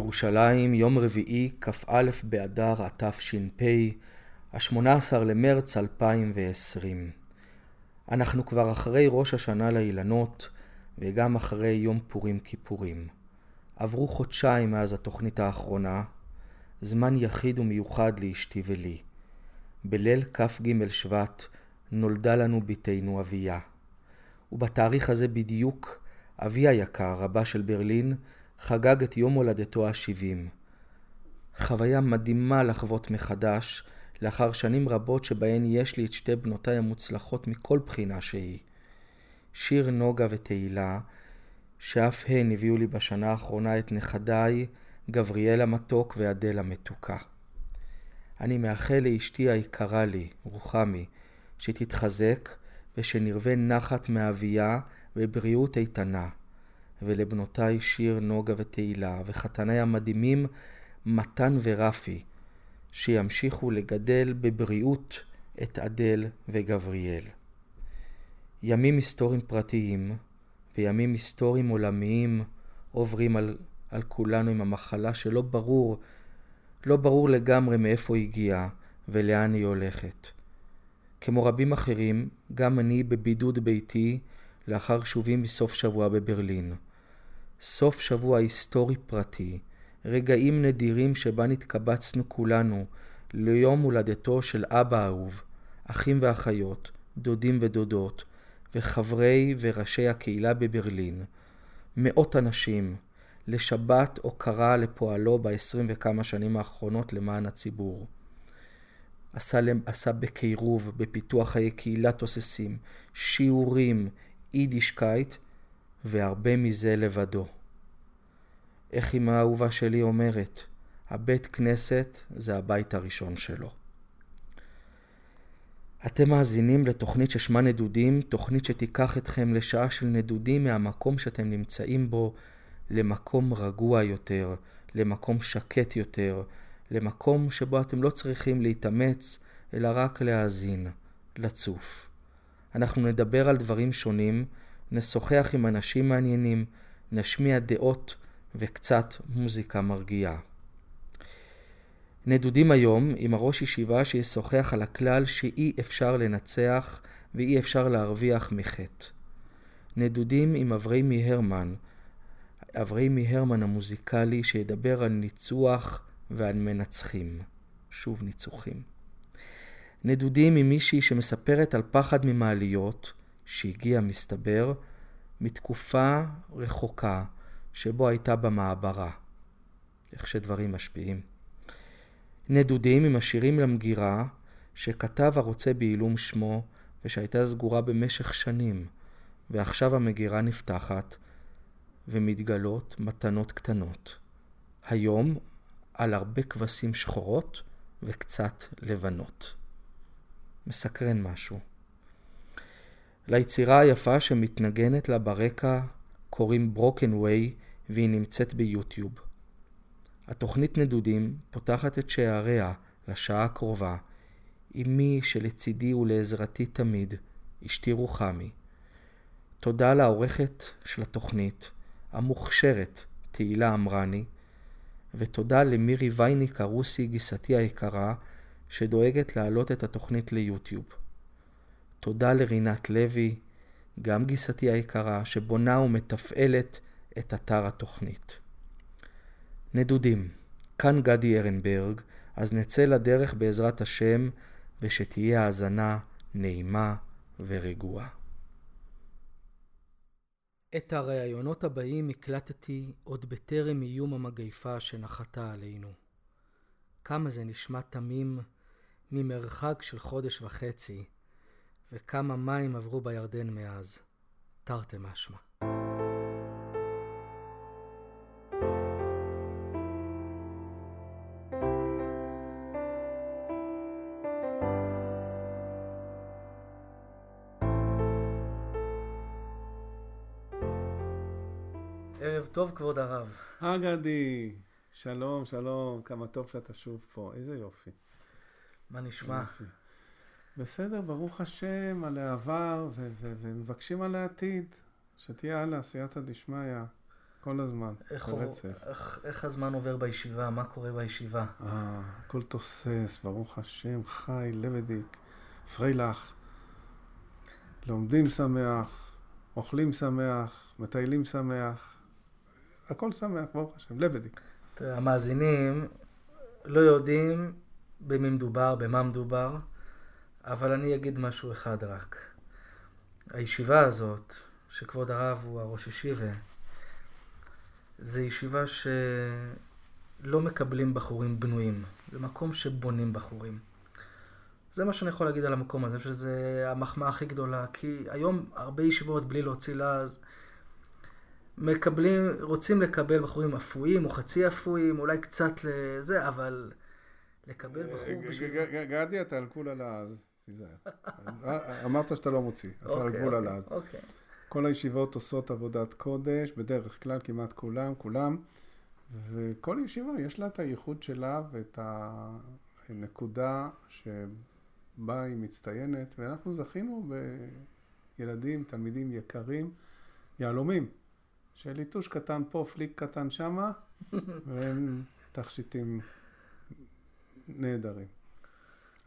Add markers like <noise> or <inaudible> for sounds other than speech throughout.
ירושלים, יום רביעי, כ"א באדר התש"פ, ה-18 למרץ 2020. אנחנו כבר אחרי ראש השנה לאילנות, וגם אחרי יום פורים כיפורים. עברו חודשיים מאז התוכנית האחרונה, זמן יחיד ומיוחד לאשתי ולי. בליל כ"ג שבט נולדה לנו בתנו אביה. ובתאריך הזה בדיוק, אבי היקר, רבה של ברלין, חגג את יום הולדתו ה-70. חוויה מדהימה לחוות מחדש, לאחר שנים רבות שבהן יש לי את שתי בנותיי המוצלחות מכל בחינה שהיא. שיר נוגה ותהילה, שאף הן הביאו לי בשנה האחרונה את נכדיי, גבריאל המתוק ואדל המתוקה. אני מאחל לאשתי היקרה לי, רוחמי, שתתחזק ושנרווה נחת מאביה ובריאות איתנה. ולבנותיי שיר, נוגה ותהילה, וחתניי המדהימים מתן ורפי, שימשיכו לגדל בבריאות את אדל וגבריאל. ימים היסטוריים פרטיים וימים היסטוריים עולמיים עוברים על, על כולנו עם המחלה שלא ברור, לא ברור לגמרי מאיפה הגיעה ולאן היא הולכת. כמו רבים אחרים, גם אני בבידוד ביתי לאחר שובי מסוף שבוע בברלין. סוף שבוע היסטורי פרטי, רגעים נדירים שבה נתקבצנו כולנו ליום הולדתו של אבא אהוב, אחים ואחיות, דודים ודודות, וחברי וראשי הקהילה בברלין, מאות אנשים, לשבת הוקרה לפועלו בעשרים וכמה שנים האחרונות למען הציבור. עשה, עשה בקירוב, בפיתוח חיי קהילה תוססים, שיעורים, יידישקייט, והרבה מזה לבדו. איך אמא האהובה שלי אומרת, הבית כנסת זה הבית הראשון שלו. אתם מאזינים לתוכנית ששמה נדודים, תוכנית שתיקח אתכם לשעה של נדודים מהמקום שאתם נמצאים בו למקום רגוע יותר, למקום שקט יותר, למקום שבו אתם לא צריכים להתאמץ, אלא רק להאזין, לצוף. אנחנו נדבר על דברים שונים, נשוחח עם אנשים מעניינים, נשמיע דעות וקצת מוזיקה מרגיעה. נדודים היום עם הראש ישיבה שישוחח על הכלל שאי אפשר לנצח ואי אפשר להרוויח מחטא. נדודים עם אברהמי הרמן, אברהמי הרמן המוזיקלי שידבר על ניצוח ועל מנצחים. שוב ניצוחים. נדודים עם מישהי שמספרת על פחד ממעליות, שהגיע, מסתבר, מתקופה רחוקה שבו הייתה במעברה. איך שדברים משפיעים. נדודים עם השירים למגירה שכתב הרוצה בעילום שמו ושהייתה סגורה במשך שנים, ועכשיו המגירה נפתחת ומתגלות מתנות קטנות. היום על הרבה כבשים שחורות וקצת לבנות. מסקרן משהו. ליצירה היפה שמתנגנת לה ברקע קוראים ברוקן ווי והיא נמצאת ביוטיוב. התוכנית נדודים פותחת את שעריה לשעה הקרובה עם מי שלצידי ולעזרתי תמיד, אשתי רוחמי. תודה לעורכת של התוכנית, המוכשרת תהילה אמרני, ותודה למירי וייניק הרוסי, גיסתי היקרה, שדואגת להעלות את התוכנית ליוטיוב. תודה לרינת לוי, גם גיסתי היקרה, שבונה ומתפעלת את אתר התוכנית. נדודים, כאן גדי ארנברג, אז נצא לדרך בעזרת השם, ושתהיה האזנה נעימה ורגועה. את הראיונות הבאים הקלטתי עוד בטרם איום המגפה שנחתה עלינו. כמה זה נשמע תמים ממרחק של חודש וחצי, וכמה מים עברו בירדן מאז. תרתי משמע. ערב טוב, כבוד הרב. אגדי, שלום, שלום, כמה טוב שאתה שוב פה, איזה יופי. מה נשמע? יופי. בסדר, ברוך השם, על העבר, ו- ו- ומבקשים על העתיד, שתהיה הלאה, סייעתא דשמיא. כל הזמן, איך, ברצף. איך, איך הזמן עובר בישיבה? מה קורה בישיבה? אה, הכל תוסס, ברוך השם, חי, לבדיק, פריילך. לומדים שמח, אוכלים שמח, מטיילים שמח, הכל שמח, ברוך השם, לבדיק. המאזינים לא יודעים במי מדובר, במה מדובר, אבל אני אגיד משהו אחד רק. הישיבה הזאת, שכבוד הרב הוא הראש ישיבה, זה ישיבה שלא מקבלים בחורים בנויים. זה מקום שבונים בחורים. זה מה שאני יכול להגיד על המקום הזה, שזה המחמאה הכי גדולה, כי היום הרבה ישיבות בלי להוציא לעז, מקבלים, רוצים לקבל בחורים אפויים או חצי אפויים, אולי קצת לזה, אבל לקבל בחור בשביל... גדי, אתה על גבול הלעז, תיזהר. אמרת שאתה לא מוציא, אתה על אוקיי, גבול אוקיי, הלעז. אוקיי. כל הישיבות עושות עבודת קודש, בדרך כלל כמעט כולם, כולם, וכל ישיבה יש לה את הייחוד שלה ואת הנקודה שבה היא מצטיינת, ואנחנו זכינו בילדים, תלמידים יקרים, יהלומים, של ליטוש קטן פה, פליק קטן שמה, <laughs> והם תכשיטים נהדרים.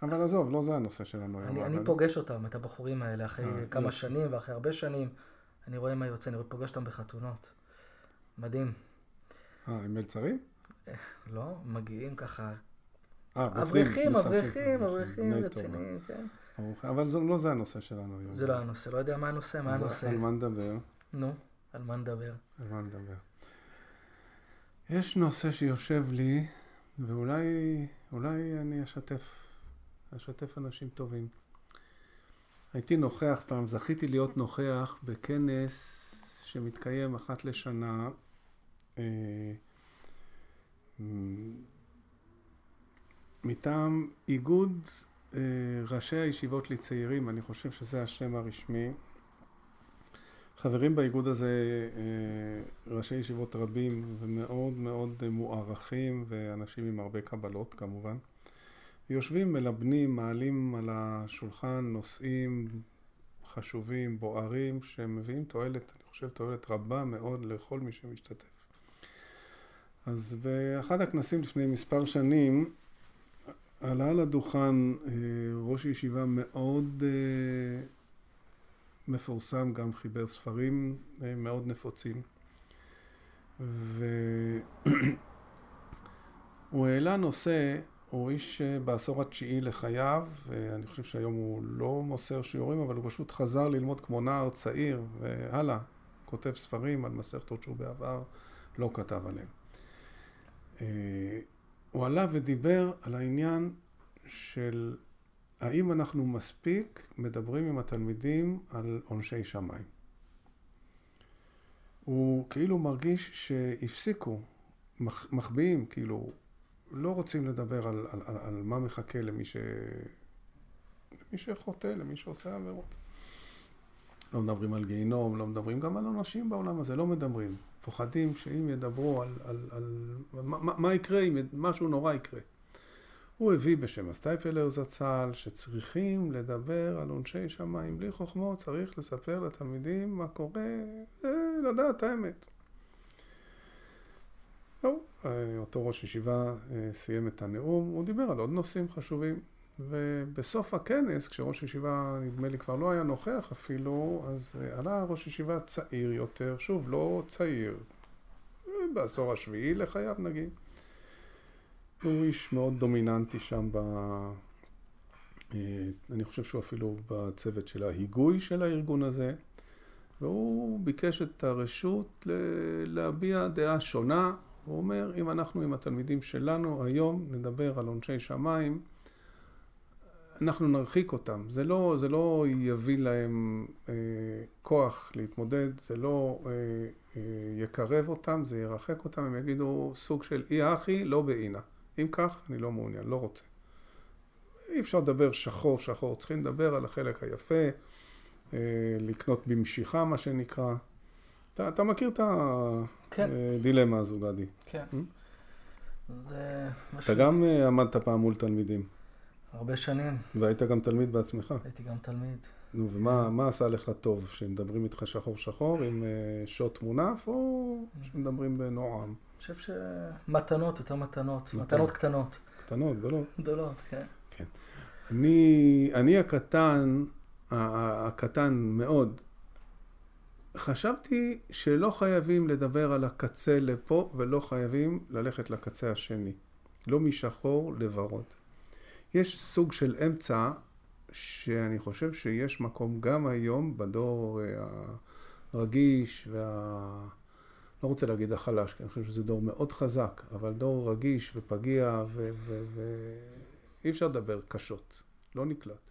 אבל עזוב, לא זה הנושא שלנו היום. אני, אני פוגש אותם, את הבחורים האלה, אחרי אה, כמה שנים ואחרי הרבה שנים. אני רואה מה יוצא, אני פוגש אותם בחתונות. מדהים. אה, הם מלצרים? לא, מגיעים ככה. אה, אברכים, אברכים, אברכים רציניים, כן. אבל זה, לא זה הנושא שלנו היום. זה לא הנושא, לא יודע מה הנושא, מה הנושא. על מה נדבר? נו, על מה נדבר? על מה נדבר. יש נושא שיושב לי, ואולי אולי אני אשתף, אשתף אנשים טובים. הייתי נוכח פעם, זכיתי להיות נוכח בכנס שמתקיים אחת לשנה. אה, מטעם איגוד אה, ראשי הישיבות לצעירים, אני חושב שזה השם הרשמי. חברים באיגוד הזה אה, ראשי ישיבות רבים ומאוד מאוד מוערכים ואנשים עם הרבה קבלות כמובן. יושבים, מלבנים, מעלים על השולחן נושאים חשובים, בוערים, שמביאים תועלת, אני חושב תועלת רבה מאוד לכל מי שמשתתף. אז באחד הכנסים לפני מספר שנים עלה על הדוכן אה, ראש ישיבה מאוד אה, מפורסם, גם חיבר ספרים אה, מאוד נפוצים. והוא <clears throat> העלה נושא הוא איש אה, בעשור התשיעי לחייו, ואני חושב שהיום הוא לא מוסר שיעורים, אבל הוא פשוט חזר ללמוד כמו נער צעיר, והלאה, כותב ספרים על מסכתות שהוא בעבר לא כתב עליהם. אה, הוא עלה ודיבר על העניין של האם אנחנו מספיק מדברים עם התלמידים על עונשי שמיים. הוא כאילו מרגיש שהפסיקו, מחביאים, כאילו, לא רוצים לדבר על, על, על, על מה מחכה למי, ש... למי שחוטא, למי שעושה עבירות. לא מדברים על גיהינום, לא מדברים גם על אנשים בעולם הזה, לא מדברים. פוחדים שאם ידברו על, על, על מה, מה יקרה אם משהו נורא יקרה. הוא הביא בשם הסטייפלר זצ"ל שצריכים לדבר על עונשי שמיים בלי חוכמות, צריך לספר לתלמידים מה קורה, אה, לדעת האמת. זהו, אה, אותו ראש ישיבה אה, סיים את הנאום, הוא דיבר על עוד נושאים חשובים. ובסוף הכנס, כשראש ישיבה נדמה לי כבר לא היה נוכח אפילו, אז אה, עלה ראש ישיבה צעיר יותר, שוב, לא צעיר, בעשור השביעי לחייו נגיד. הוא איש מאוד דומיננטי שם ב... אני חושב שהוא אפילו בצוות של ההיגוי של הארגון הזה, והוא ביקש את הרשות להביע דעה שונה הוא אומר, אם אנחנו עם התלמידים שלנו היום נדבר על עונשי שמיים, אנחנו נרחיק אותם. זה לא, זה לא יביא להם אה, כוח להתמודד, זה לא אה, אה, יקרב אותם, זה ירחק אותם, הם יגידו סוג של אי אחי, לא באינה. אם כך, אני לא מעוניין, לא רוצה. אי אפשר לדבר שחור שחור, צריכים לדבר על החלק היפה, אה, לקנות במשיכה מה שנקרא. אתה, אתה מכיר את הדילמה כן. הזו, גדי. כן. Hmm? זה... אתה גם אה, עמדת פעם מול תלמידים. הרבה שנים. והיית גם תלמיד בעצמך. הייתי גם תלמיד. נו, ומה מה עשה לך טוב? שמדברים איתך שחור שחור עם אה, שוט מונף, או שמדברים בנועם? אני חושב שמתנות, יותר מתנות. מתנות. קטנות. קטנות, גדולות. גדולות, כן. אני, אני הקטן, הקטן מאוד, חשבתי שלא חייבים לדבר על הקצה לפה ולא חייבים ללכת לקצה השני. לא משחור לוורוד. יש סוג של אמצע שאני חושב שיש מקום גם היום בדור אה, הרגיש וה... לא רוצה להגיד החלש, כי אני חושב שזה דור מאוד חזק, אבל דור רגיש ופגיע ו... ו... ו... אפשר לדבר קשות, לא נקלט.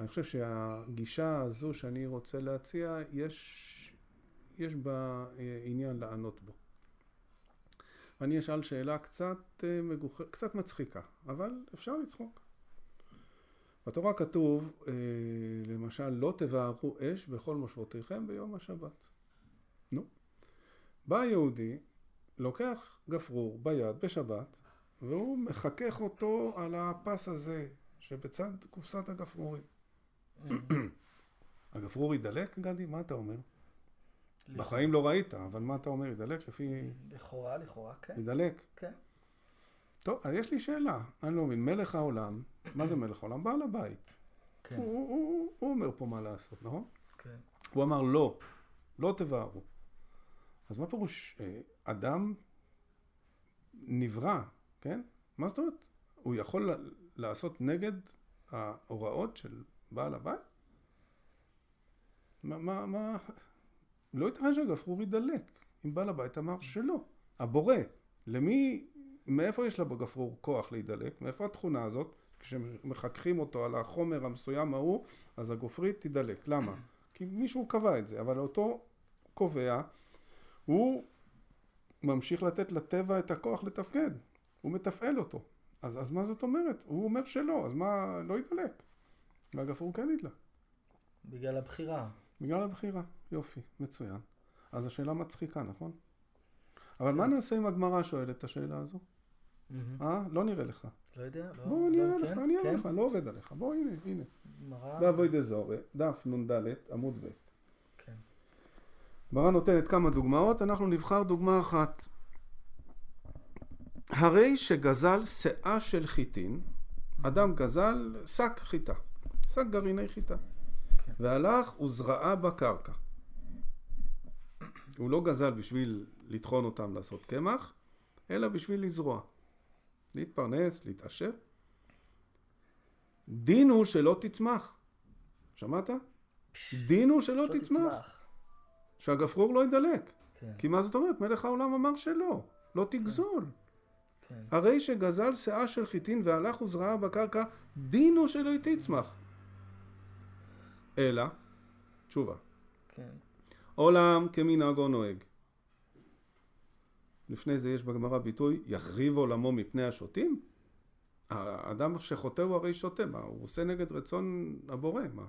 אני חושב שהגישה הזו שאני רוצה להציע, יש, יש בה אה, עניין לענות בו. ואני אשאל שאלה קצת, אה, מגוח... קצת מצחיקה, אבל אפשר לצחוק. בתורה כתוב, אה, למשל, לא תבערו אש בכל מושבותיכם ביום השבת. נו. בא יהודי, לוקח גפרור ביד בשבת, והוא מחכך אותו על הפס הזה שבצד קופסת הגפרורים. <clears throat> הגפרור ידלק, גדי? מה אתה אומר? בחיים לא ראית, אבל מה אתה אומר? ידלק לפי... לכאורה, לכאורה, כן. ידלק. כן. טוב, אז יש לי שאלה. אני לא מבין, מלך העולם, מה זה מלך העולם? בעל הבית. כן. הוא, הוא, הוא, הוא אומר פה מה לעשות, נכון? כן. הוא אמר לא, לא תבערו. אז מה פירוש? אה, אדם נברא, כן? מה זאת אומרת? הוא יכול לעשות נגד ההוראות של בעל הבית? מה, מה, מה... לא ייתכן שהגפרור ידלק, אם בעל הבית אמר שלא. הבורא, למי, מאיפה יש לגפרור כוח להידלק? מאיפה התכונה הזאת? כשמחככים אותו על החומר המסוים ההוא, אז הגופרית תידלק. למה? <clears throat> כי מישהו קבע את זה, אבל אותו קובע, הוא ממשיך לתת לטבע את הכוח לתפקד. הוא מתפעל אותו. אז, אז מה זאת אומרת? הוא אומר שלא, אז מה, לא ידלק. והגפרור כן ידלק. בגלל הבחירה. בגלל הבחירה. יופי, מצוין. אז השאלה מצחיקה, נכון? אבל מה נעשה אם הגמרא שואלת את השאלה הזו? אה? לא נראה לך. לא יודע, לא... בוא אני לא, אראה כן, לך, אני אראה כן. לך, לא עובד עליך. בוא הנה, הנה. באבוי דזורי, דף נ"ד, עמוד ב'. כן. נותנת כמה דוגמאות, אנחנו נבחר דוגמה אחת. הרי שגזל שאה של חיטין, אדם גזל שק חיטה, שק גרעיני חיטה, כן. והלך וזרעה בקרקע. הוא לא גזל בשביל לטחון אותם לעשות קמח, אלא בשביל לזרוע. להתפרנס, להתעשר. דין הוא שלא תצמח. שמעת? דין הוא שלא שלא תצמח. שהגפרור לא ידלק. כן, כי מה זאת אומרת? מלך העולם אמר שלא. לא תגזול. כן. הרי שגזל שאה של חיטין והלך וזרעה בקרקע, דין הוא שלא תצמח. אלא, תשובה, כן. עולם כמנהגו נוהג. לפני זה יש בגמרא ביטוי, יחריב עולמו מפני השוטים? האדם שחוטא הוא הרי שוטה, מה? הוא עושה נגד רצון הבורא, מה?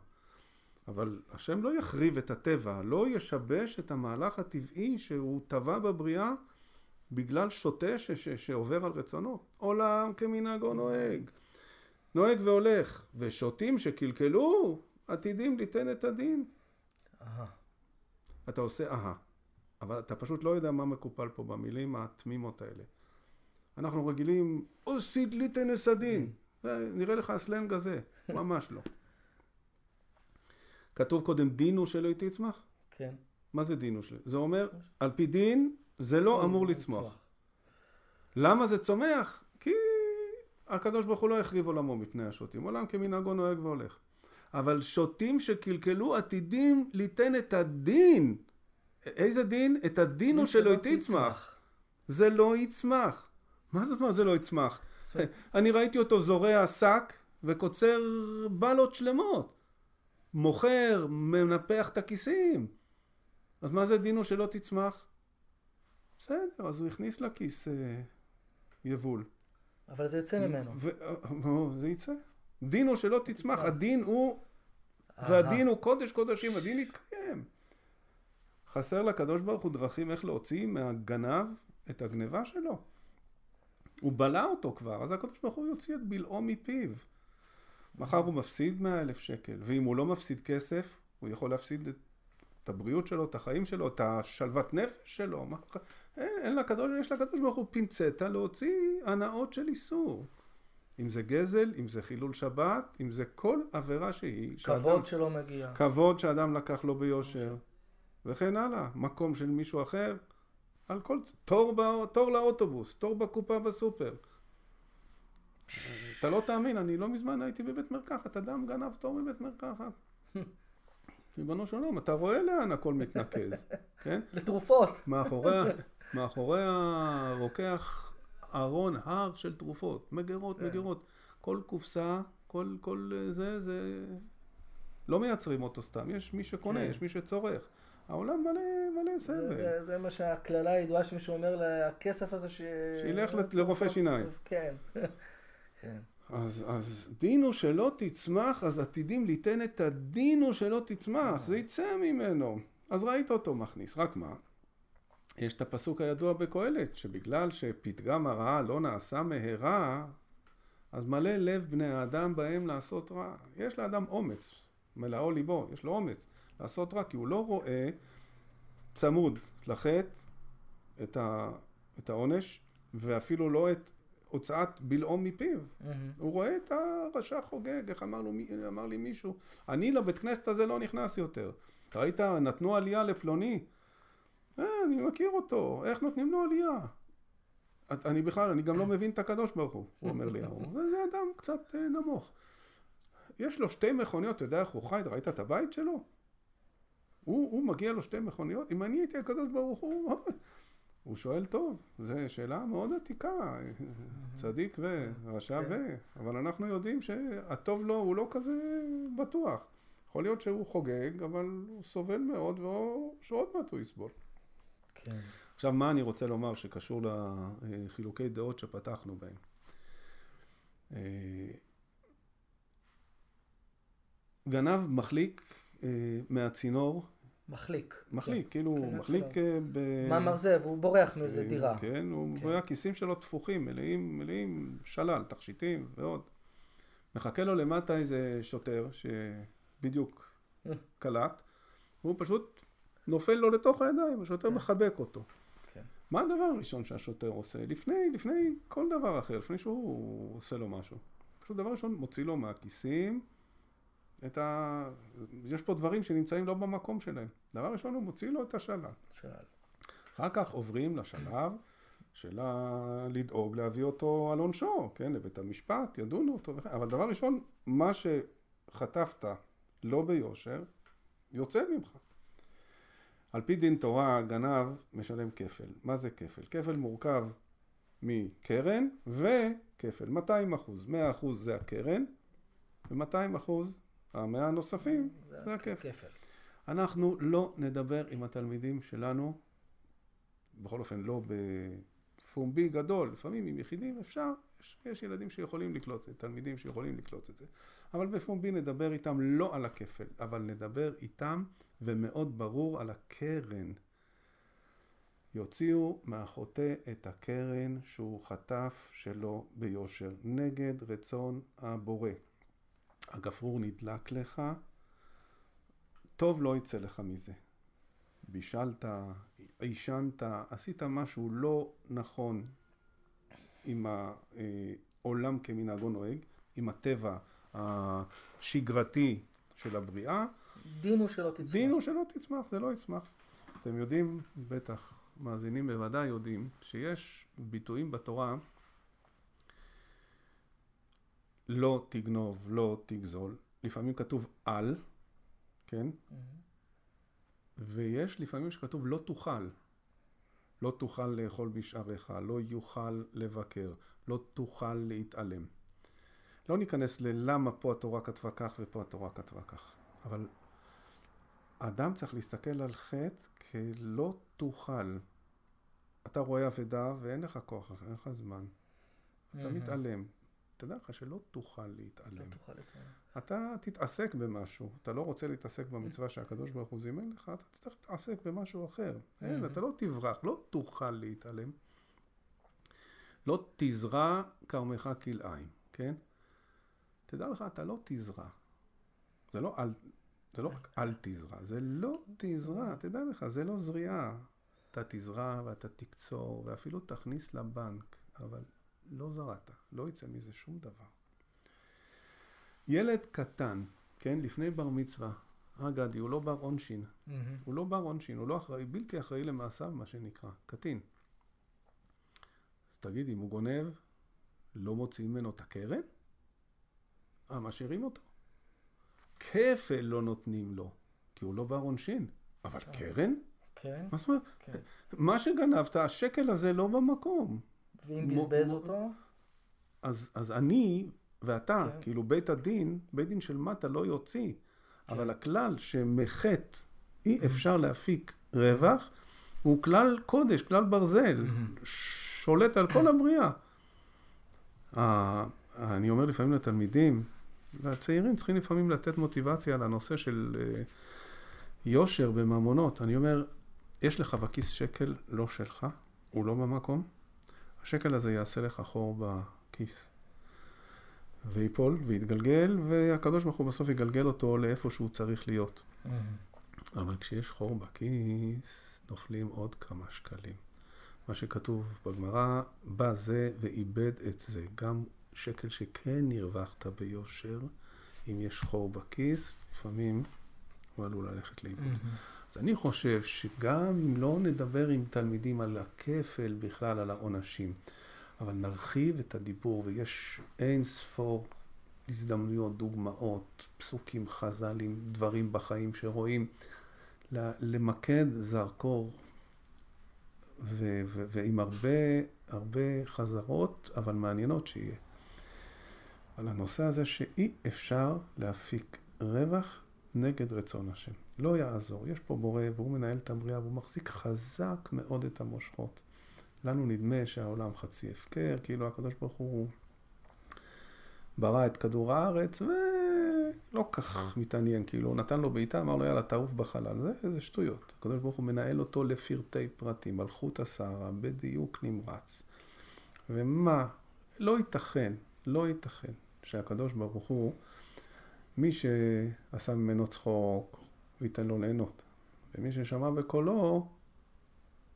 אבל השם לא יחריב את הטבע, לא ישבש את המהלך הטבעי שהוא טבע בבריאה בגלל שוטה ש- ש- שעובר על רצונו. עולם כמנהגו נוהג. נוהג והולך, ושוטים שקלקלו עתידים ליתן את הדין. אהה. אתה עושה אהה, אבל אתה פשוט לא יודע מה מקופל פה במילים התמימות האלה. אנחנו רגילים, עושית ליתן את הדין. זה נראה לך הסלנג הזה, <laughs> ממש לא. כתוב קודם דין הוא שלא תצמח? כן. מה זה דין הוא שלא? זה אומר, על פי דין זה לא אמור לצמוח. למה זה צומח? כי הקדוש ברוך הוא לא החריב עולמו מפני השוטים. עולם כמנהגו נוהג והולך. אבל שוטים שקלקלו עתידים ליתן את הדין. איזה דין? את הדין הוא שלא תצמח. זה לא יצמח. מה זאת אומרת זה לא יצמח? אני ראיתי אותו זורע שק וקוצר בלות שלמות. מוכר, מנפח את הכיסים. אז מה זה דינו שלא תצמח? בסדר, אז הוא הכניס לכיס אה, יבול. אבל זה יוצא ממנו. ו- אה, אה, זה יצא. דין הוא שלא תצמח. הדין הוא. והדין הוא קודש קודשים, הדין יתקיים. חסר לקדוש ברוך הוא דרכים איך להוציא מהגנב את הגניבה שלו. הוא בלע אותו כבר, אז הקדוש ברוך הוא יוציא את בלעו מפיו. מחר הוא מפסיד 100 אלף שקל, ואם הוא לא מפסיד כסף, הוא יכול להפסיד את הבריאות שלו, את החיים שלו, את השלוות נפש שלו. מה... אין, אין לקדוש, יש לקדוש ברוך הוא פינצטה להוציא הנאות של איסור. אם זה גזל, אם זה חילול שבת, אם זה כל עבירה שהיא. כבוד שאדם, שלא מגיע. כבוד שאדם לקח לו ביושר. וכן הלאה. מקום של מישהו אחר, על כל... תור, בא, תור לאוטובוס, תור בקופה בסופר. אתה לא תאמין, אני לא מזמן הייתי בבית מרקחת, אדם גנב תור בבית מרקחת. <laughs> ריבונו של עולם, אתה רואה לאן הכל מתנקז, כן? <laughs> לתרופות. מאחורי הרוקח ארון הר של תרופות, מגירות, כן. מגירות. כל קופסה, כל, כל זה, זה... לא מייצרים אותו סתם, יש מי שקונה, כן. יש מי שצורך. העולם מלא, מלא סבל. זה, זה, זה מה שהקללה הידועה שמישהו אומר, הכסף הזה ש... שילך לרופא שיניים. כן. כן. <laughs> אז, אז דין הוא שלא תצמח, אז עתידים ליתן את הדין הוא שלא תצמח, זה יצא ממנו. אז ראית אותו מכניס, רק מה? יש את הפסוק הידוע בקהלת, שבגלל שפתגם הרעה לא נעשה מהרה, אז מלא לב בני האדם בהם לעשות רע. יש לאדם אומץ, מלאו ליבו, יש לו אומץ לעשות רע, כי הוא לא רואה צמוד לחטא את, ה, את העונש, ואפילו לא את הוצאת בלעום מפיו. Mm-hmm. הוא רואה את הרשע חוגג, איך אמר, לו, אמר לי מישהו, אני לבית כנסת הזה לא נכנס יותר. ראית, נתנו עלייה לפלוני. אה, אני מכיר אותו, איך נותנים לו עלייה? אני בכלל, אני גם לא מבין את הקדוש ברוך הוא, הוא אומר לי, זה אדם קצת אה, נמוך. יש לו שתי מכוניות, אתה יודע איך הוא חי, ראית את הבית שלו? הוא, הוא מגיע לו שתי מכוניות, אם אני הייתי הקדוש ברוך הוא, הוא שואל טוב, זו שאלה מאוד עתיקה, צדיק ו, רשע ו, אבל אנחנו יודעים שהטוב לו הוא לא כזה בטוח. יכול להיות שהוא חוגג, אבל הוא סובל מאוד, ושעוד מעט הוא יסבול. כן. עכשיו, מה אני רוצה לומר שקשור לחילוקי דעות שפתחנו בהם? אה, גנב מחליק אה, מהצינור מחליק. מחליק, כן. כאילו, כן, מחליק אה, ב... מה מרזב, הוא בורח מאיזה כן, דירה. כן, הוא, כן. והכיסים שלו תפוחים, מלאים, מלאים שלל, תכשיטים ועוד. מחכה לו למטה איזה שוטר שבדיוק קלט, והוא פשוט נופל לו לתוך הידיים, השוטר כן. מחבק אותו. כן. מה הדבר הראשון שהשוטר עושה? לפני, לפני כל דבר אחר, לפני שהוא עושה לו משהו. פשוט דבר ראשון, מוציא לו מהכיסים את ה... יש פה דברים שנמצאים לא במקום שלהם. דבר ראשון, הוא מוציא לו את השלל. שלל. אחר כך עוברים לשלב של ה... לדאוג להביא אותו על עונשו, כן, לבית המשפט, ידונו אותו וכן. אבל דבר ראשון, מה שחטפת לא ביושר, יוצא ממך. על פי דין תורה, גנב משלם כפל. מה זה כפל? כפל מורכב מקרן וכפל. 200 אחוז. 100 אחוז זה הקרן, ו-200 אחוז המאה הנוספים זה, זה הכפל. כפל. אנחנו לא נדבר עם התלמידים שלנו, בכל אופן לא בפומבי גדול, לפעמים עם יחידים אפשר, יש, יש ילדים שיכולים לקלוט את זה, תלמידים שיכולים לקלוט את זה, אבל בפומבי נדבר איתם לא על הכפל, אבל נדבר איתם ומאוד ברור על הקרן. יוציאו מהחוטא את הקרן שהוא חטף שלא ביושר, נגד רצון הבורא. הגפרור נדלק לך, טוב לא יצא לך מזה. בישלת, עישנת, עשית משהו לא נכון עם העולם כמנהגו נוהג, עם הטבע השגרתי של הבריאה. דין הוא שלא תצמח. דין הוא שלא תצמח, זה לא יצמח. אתם יודעים, בטח מאזינים בוודאי יודעים, שיש ביטויים בתורה לא תגנוב, לא תגזול. לפעמים כתוב על, כן? Mm-hmm. ויש לפעמים שכתוב לא תוכל. לא תוכל לאכול בשעריך, לא יוכל לבקר, לא תוכל להתעלם. לא ניכנס ללמה פה התורה כתבה כך ופה התורה כתבה כך, אבל אדם צריך להסתכל על חטא כלא תוכל. אתה רואה אבדה ואין לך כוח, אין לך זמן. אתה. מתעלם. תדע לך שלא תוכל להתעלם. לא תוכל להתעלם. אתה תתעסק במשהו, אתה לא רוצה להתעסק במצווה שהקדוש ברוך הוא זימן לך, אתה תצטרך להתעסק במשהו אחר. אין, אתה לא תברח, לא תוכל להתעלם. לא תזרע כרמך כלאיים, כן? תדע לך, אתה לא תזרע. זה לא אל, זה לא רק אל תזרע, זה לא תזרע, תדע לך, זה לא זריעה. אתה תזרע ואתה תקצור, ואפילו תכניס לבנק, אבל לא זרעת, לא יצא מזה שום דבר. ילד קטן, כן, לפני בר מצווה, אה גדי, הוא לא בר עונשין. Mm-hmm. הוא לא בר עונשין, הוא לא אחראי, בלתי אחראי למעשיו, מה שנקרא, קטין. אז תגיד, אם הוא גונב, לא מוציאים ממנו את הקרן? אה, משאירים אותו? כפל לא נותנים לו, כי הוא לא בר עונשין. אבל אה. קרן? כן. מה זאת אומרת? כן. מה שגנבת, השקל הזה לא במקום. ואם בזבז אותו? אז, אז אני ואתה, כן. כאילו בית הדין, בית דין של מטה לא יוציא. כן. אבל הכלל שמחטא אי אפשר להפיק רווח, הוא כלל קודש, כלל ברזל, שולט על כל הבריאה. אני אומר לפעמים לתלמידים, והצעירים צריכים לפעמים לתת מוטיבציה לנושא של אה, יושר וממונות. אני אומר, יש לך בכיס שקל לא שלך, הוא לא במקום, השקל הזה יעשה לך חור בכיס. ויפול ויתגלגל, והקדוש ברוך הוא בסוף יגלגל אותו לאיפה שהוא צריך להיות. Mm-hmm. אבל כשיש חור בכיס, נופלים עוד כמה שקלים. מה שכתוב בגמרא, בא זה ואיבד את זה. גם שקל שכן הרווחת ביושר, אם יש חור בכיס, לפעמים הוא עלול ללכת לאיבוד. Mm-hmm. אז אני חושב שגם אם לא נדבר עם תלמידים על הכפל בכלל, על העונשים, אבל נרחיב את הדיבור, ויש אין ספור הזדמנויות, דוגמאות, פסוקים חז"לים, דברים בחיים שרואים, למקד זרקור ו- ו- ועם הרבה, הרבה חזרות, אבל מעניינות שיהיה. על הנושא הזה שאי אפשר להפיק רווח נגד רצון השם. לא יעזור. יש פה בורא והוא מנהל את הבריאה והוא מחזיק חזק מאוד את המושכות. לנו נדמה שהעולם חצי הפקר, כאילו הקדוש ברוך הוא ברא את כדור הארץ ולא כך אה. מתעניין, כאילו נתן לו בעיטה, אמר לו יאללה תעוף בחלל, זה, זה שטויות. הקדוש ברוך הוא מנהל אותו לפרטי פרטים, מלכות הסערה, בדיוק נמרץ. ומה, לא ייתכן, לא ייתכן שהקדוש ברוך הוא, מי שעשה ממנו צחוק, הוא ייתן לו ליהנות. ומי ששמע בקולו,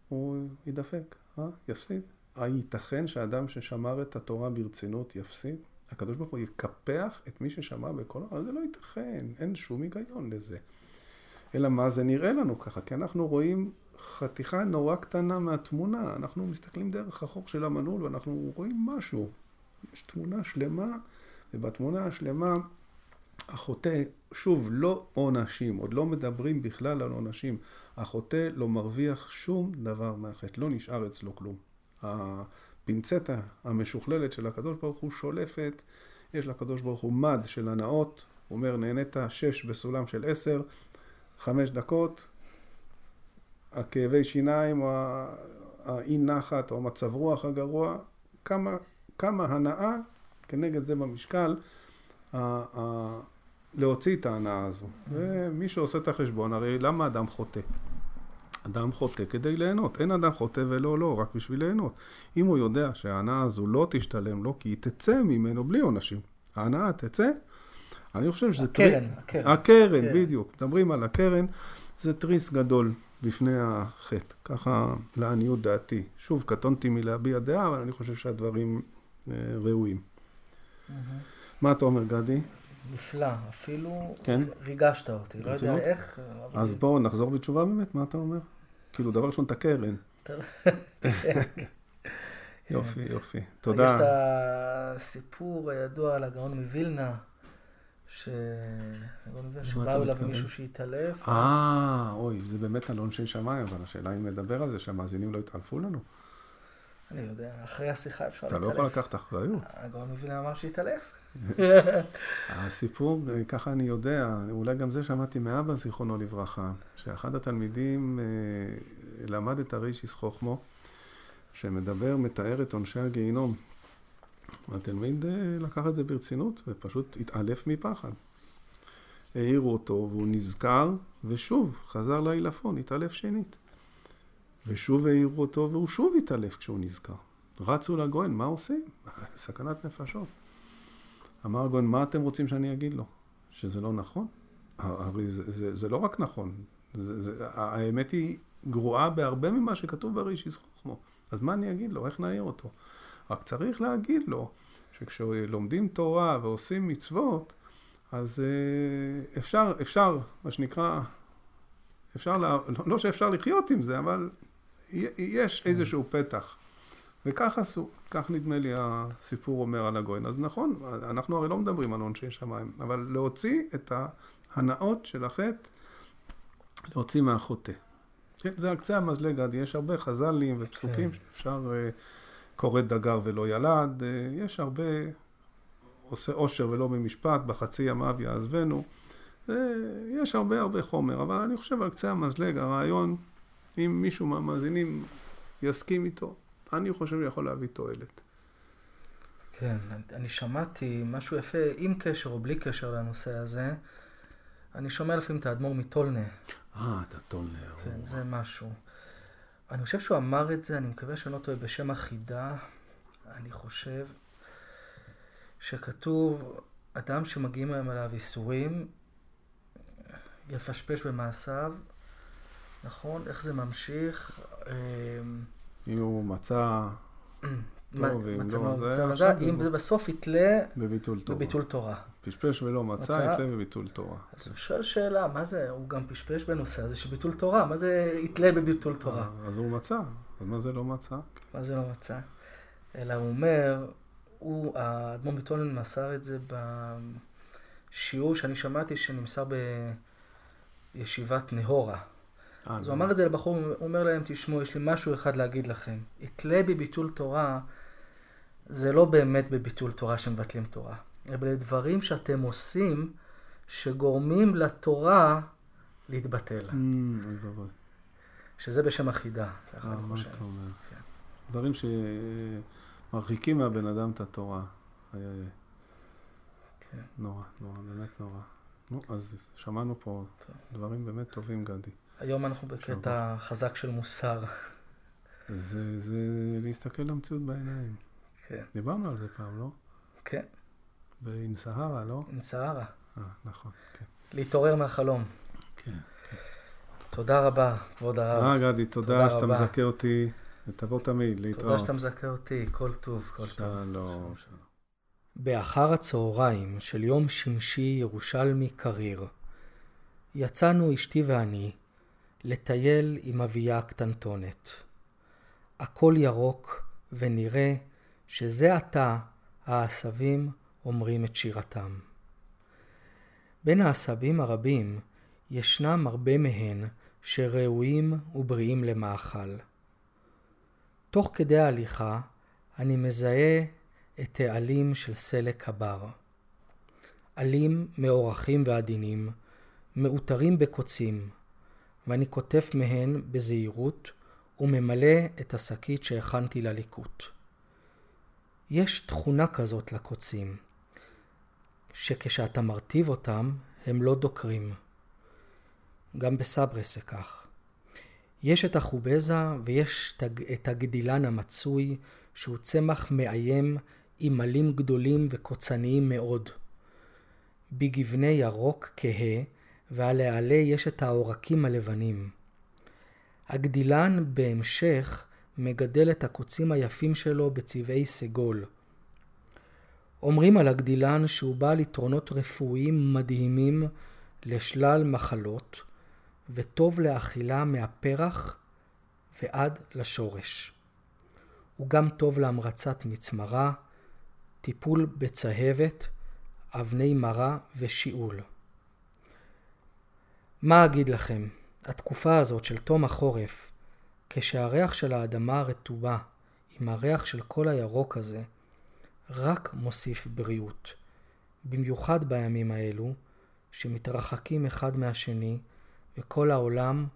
הוא יידפק. אה? יפסיד. הייתכן שאדם ששמר את התורה ברצינות יפסיד? הקדוש ברוך הוא יקפח את מי ששמע בקולו? אבל זה לא ייתכן, אין שום היגיון לזה. אלא מה זה נראה לנו ככה? כי אנחנו רואים חתיכה נורא קטנה מהתמונה. אנחנו מסתכלים דרך החוק של המנעול ואנחנו רואים משהו. יש תמונה שלמה, ובתמונה השלמה החוטא, שוב, לא עונשים, עוד לא מדברים בכלל על עונשים. החוטא לא מרוויח שום דבר מהחטא, לא נשאר אצלו כלום. הפינצטה המשוכללת של הקדוש ברוך הוא שולפת, יש לקדוש ברוך הוא מד של הנאות, הוא אומר נהנית שש בסולם של עשר, חמש דקות, הכאבי שיניים או האי נחת או המצב רוח הגרוע, כמה, כמה הנאה כנגד זה במשקל. להוציא את ההנאה הזו. ומי שעושה את החשבון, הרי למה אדם חוטא? אדם חוטא כדי ליהנות. אין אדם חוטא ולא לא, רק בשביל ליהנות. אם הוא יודע שההנאה הזו לא תשתלם לו, כי היא תצא ממנו בלי עונשים. ההנאה תצא, אני חושב שזה... הקרן, טרי... הקרן. הקרן, כן. בדיוק. מדברים על הקרן, זה תריס גדול בפני החטא. ככה לעניות דעתי. שוב, קטונתי מלהביע דעה, אבל אני חושב שהדברים אה, ראויים. מה אתה אומר, גדי? נפלא, אפילו כן? ריגשת אותי, לא יודע איך. אז בואו נחזור בתשובה באמת, מה אתה אומר? כאילו, דבר ראשון, את הקרן. <laughs> יופי, יופי. תודה. יש את הסיפור הידוע על הגאון מווילנה, שבאו אליו מישהו שהתעלף. אה, אוי, זה באמת על עונשי שמיים, אבל השאלה אם נדבר על זה, שהמאזינים לא יתעלפו לנו. אני יודע, אחרי השיחה אפשר להתעלף. אתה לא יכול לקחת אחריות. הגאון מווילנה אמר שהתעלף. <laughs> הסיפור, ככה אני יודע, אולי גם זה שמעתי מאבא, זיכרונו לברכה, שאחד התלמידים אה, למד את הרישיס חוכמו, שמדבר, מתאר את עונשי הגיהינום. התלמיד אה, לקח את זה ברצינות ופשוט התעלף מפחד. העירו אותו והוא נזכר, ושוב חזר לעילפון, התעלף שנית. ושוב העירו אותו והוא שוב התעלף כשהוא נזכר. רצו לגויין, מה עושים? <laughs> סכנת נפשות. אמר הגויין, מה אתם רוצים שאני אגיד לו? שזה לא נכון? הרי זה, זה, זה לא רק נכון, זה, זה, האמת היא גרועה בהרבה ממה שכתוב בריש ישחוכמו. אז מה אני אגיד לו? איך נעיר אותו? רק צריך להגיד לו שכשלומדים תורה ועושים מצוות, אז אה, אפשר, אפשר, מה שנקרא, אפשר, לה, לא שאפשר לחיות עם זה, אבל יש איזשהו פתח. וכך עשו, כך נדמה לי הסיפור אומר על הגויין. אז נכון, אנחנו הרי לא מדברים על עונשי שמיים, אבל להוציא את ההנאות של החטא, להוציא מהחוטא. כן, זה על קצה המזלג, עד יש הרבה חז"לים ופסוקים כן. שאפשר, uh, כורת דגר ולא ילד, uh, יש הרבה, עושה עושר ולא ממשפט, בחצי ימיו יעזבנו. Uh, יש הרבה הרבה חומר, אבל אני חושב על קצה המזלג, הרעיון, אם מישהו מהמאזינים יסכים איתו, אני חושב שיכול להביא תועלת. כן, אני שמעתי משהו יפה, עם קשר או בלי קשר לנושא הזה. אני שומע לפעמים את האדמו"ר מטולנה. אה, את הטולנה. כן, או... זה משהו. אני חושב שהוא אמר את זה, אני מקווה שאני לא טועה, בשם החידה. אני חושב שכתוב, אדם שמגיעים היום אליו איסורים, יפשפש במעשיו, נכון? איך זה ממשיך? אם הוא מצא טוב, אם לא, זה. אם זה בסוף יתלה בביטול תורה. בביטול תורה. פשפש ולא מצא, יתלה בביטול תורה. אז הוא שואל שאלה, מה זה, הוא גם פשפש בנושא הזה של ביטול תורה, מה זה יתלה בביטול תורה? אה, אז הוא מצא, אז מה זה לא מצא? מה זה לא מצא? אלא הוא אומר, הוא, האדמו"ר ביטולן מסר את זה בשיעור שאני שמעתי שנמסר בישיבת נהורה. אז הוא אמר את זה לבחור, הוא אומר להם, תשמעו, יש לי משהו אחד להגיד לכם. יתלה בביטול תורה, זה לא באמת בביטול תורה שמבטלים תורה. אבל דברים שאתם עושים שגורמים לתורה להתבטל. Mm, שזה בשם החידה. כן. דברים שמרחיקים מהבן אדם את התורה. כן. נורא, נורא, באמת נורא. נו, אז שמענו פה דברים באמת טובים, גדי. היום אנחנו בקטע חזק של מוסר. זה, זה להסתכל למציאות בעיניים. כן. דיברנו על זה פעם, לא? כן. באינסהרה, לא? אינסהרה. אה, נכון, כן. להתעורר מהחלום. כן. תודה רבה, כבוד הרב. אה, גדי, תודה, תודה שאתה. מזכה אותי, ותבוא תמיד, להתראות. תודה שאתה מזכה אותי, כל טוב, כל שלום, טוב. שלום. באחר הצהריים של יום שמשי ירושלמי קריר, יצאנו אשתי ואני לטייל עם אביה הקטנטונת. הכל ירוק, ונראה שזה עתה העשבים אומרים את שירתם. בין העשבים הרבים ישנם הרבה מהן שראויים ובריאים למאכל. תוך כדי ההליכה אני מזהה את העלים של סלק הבר. עלים מאורכים ועדינים, מאותרים בקוצים, ואני קוטף מהן בזהירות וממלא את השקית שהכנתי לליקוט. יש תכונה כזאת לקוצים, שכשאתה מרטיב אותם, הם לא דוקרים. גם בסברס זה כך. יש את החובזה ויש את הגדילן המצוי, שהוא צמח מאיים עם עלים גדולים וקוצניים מאוד. בגבני ירוק כהה, ועל העלה יש את העורקים הלבנים. הגדילן בהמשך מגדל את הקוצים היפים שלו בצבעי סגול. אומרים על הגדילן שהוא בעל יתרונות רפואיים מדהימים לשלל מחלות, וטוב לאכילה מהפרח ועד לשורש. הוא גם טוב להמרצת מצמרה, טיפול בצהבת, אבני מרה ושיעול. מה אגיד לכם? התקופה הזאת של תום החורף, כשהריח של האדמה הרטובה עם הריח של כל הירוק הזה, רק מוסיף בריאות. במיוחד בימים האלו, שמתרחקים אחד מהשני, וכל העולם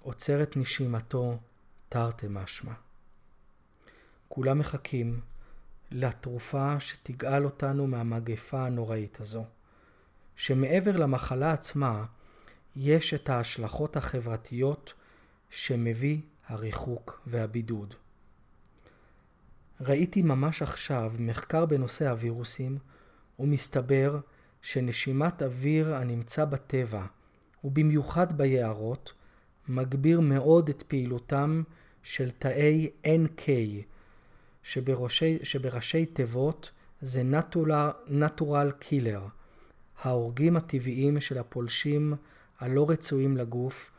עוצר את נשימתו תרתי משמע. כולם מחכים לתרופה שתגאל אותנו מהמגפה הנוראית הזו, שמעבר למחלה עצמה, יש את ההשלכות החברתיות שמביא הריחוק והבידוד. ראיתי ממש עכשיו מחקר בנושא הווירוסים, ומסתבר שנשימת אוויר הנמצא בטבע, ובמיוחד ביערות, מגביר מאוד את פעילותם של תאי NK, שבראשי, שבראשי תיבות זה Natural Killer, ההורגים הטבעיים של הפולשים הלא רצויים לגוף,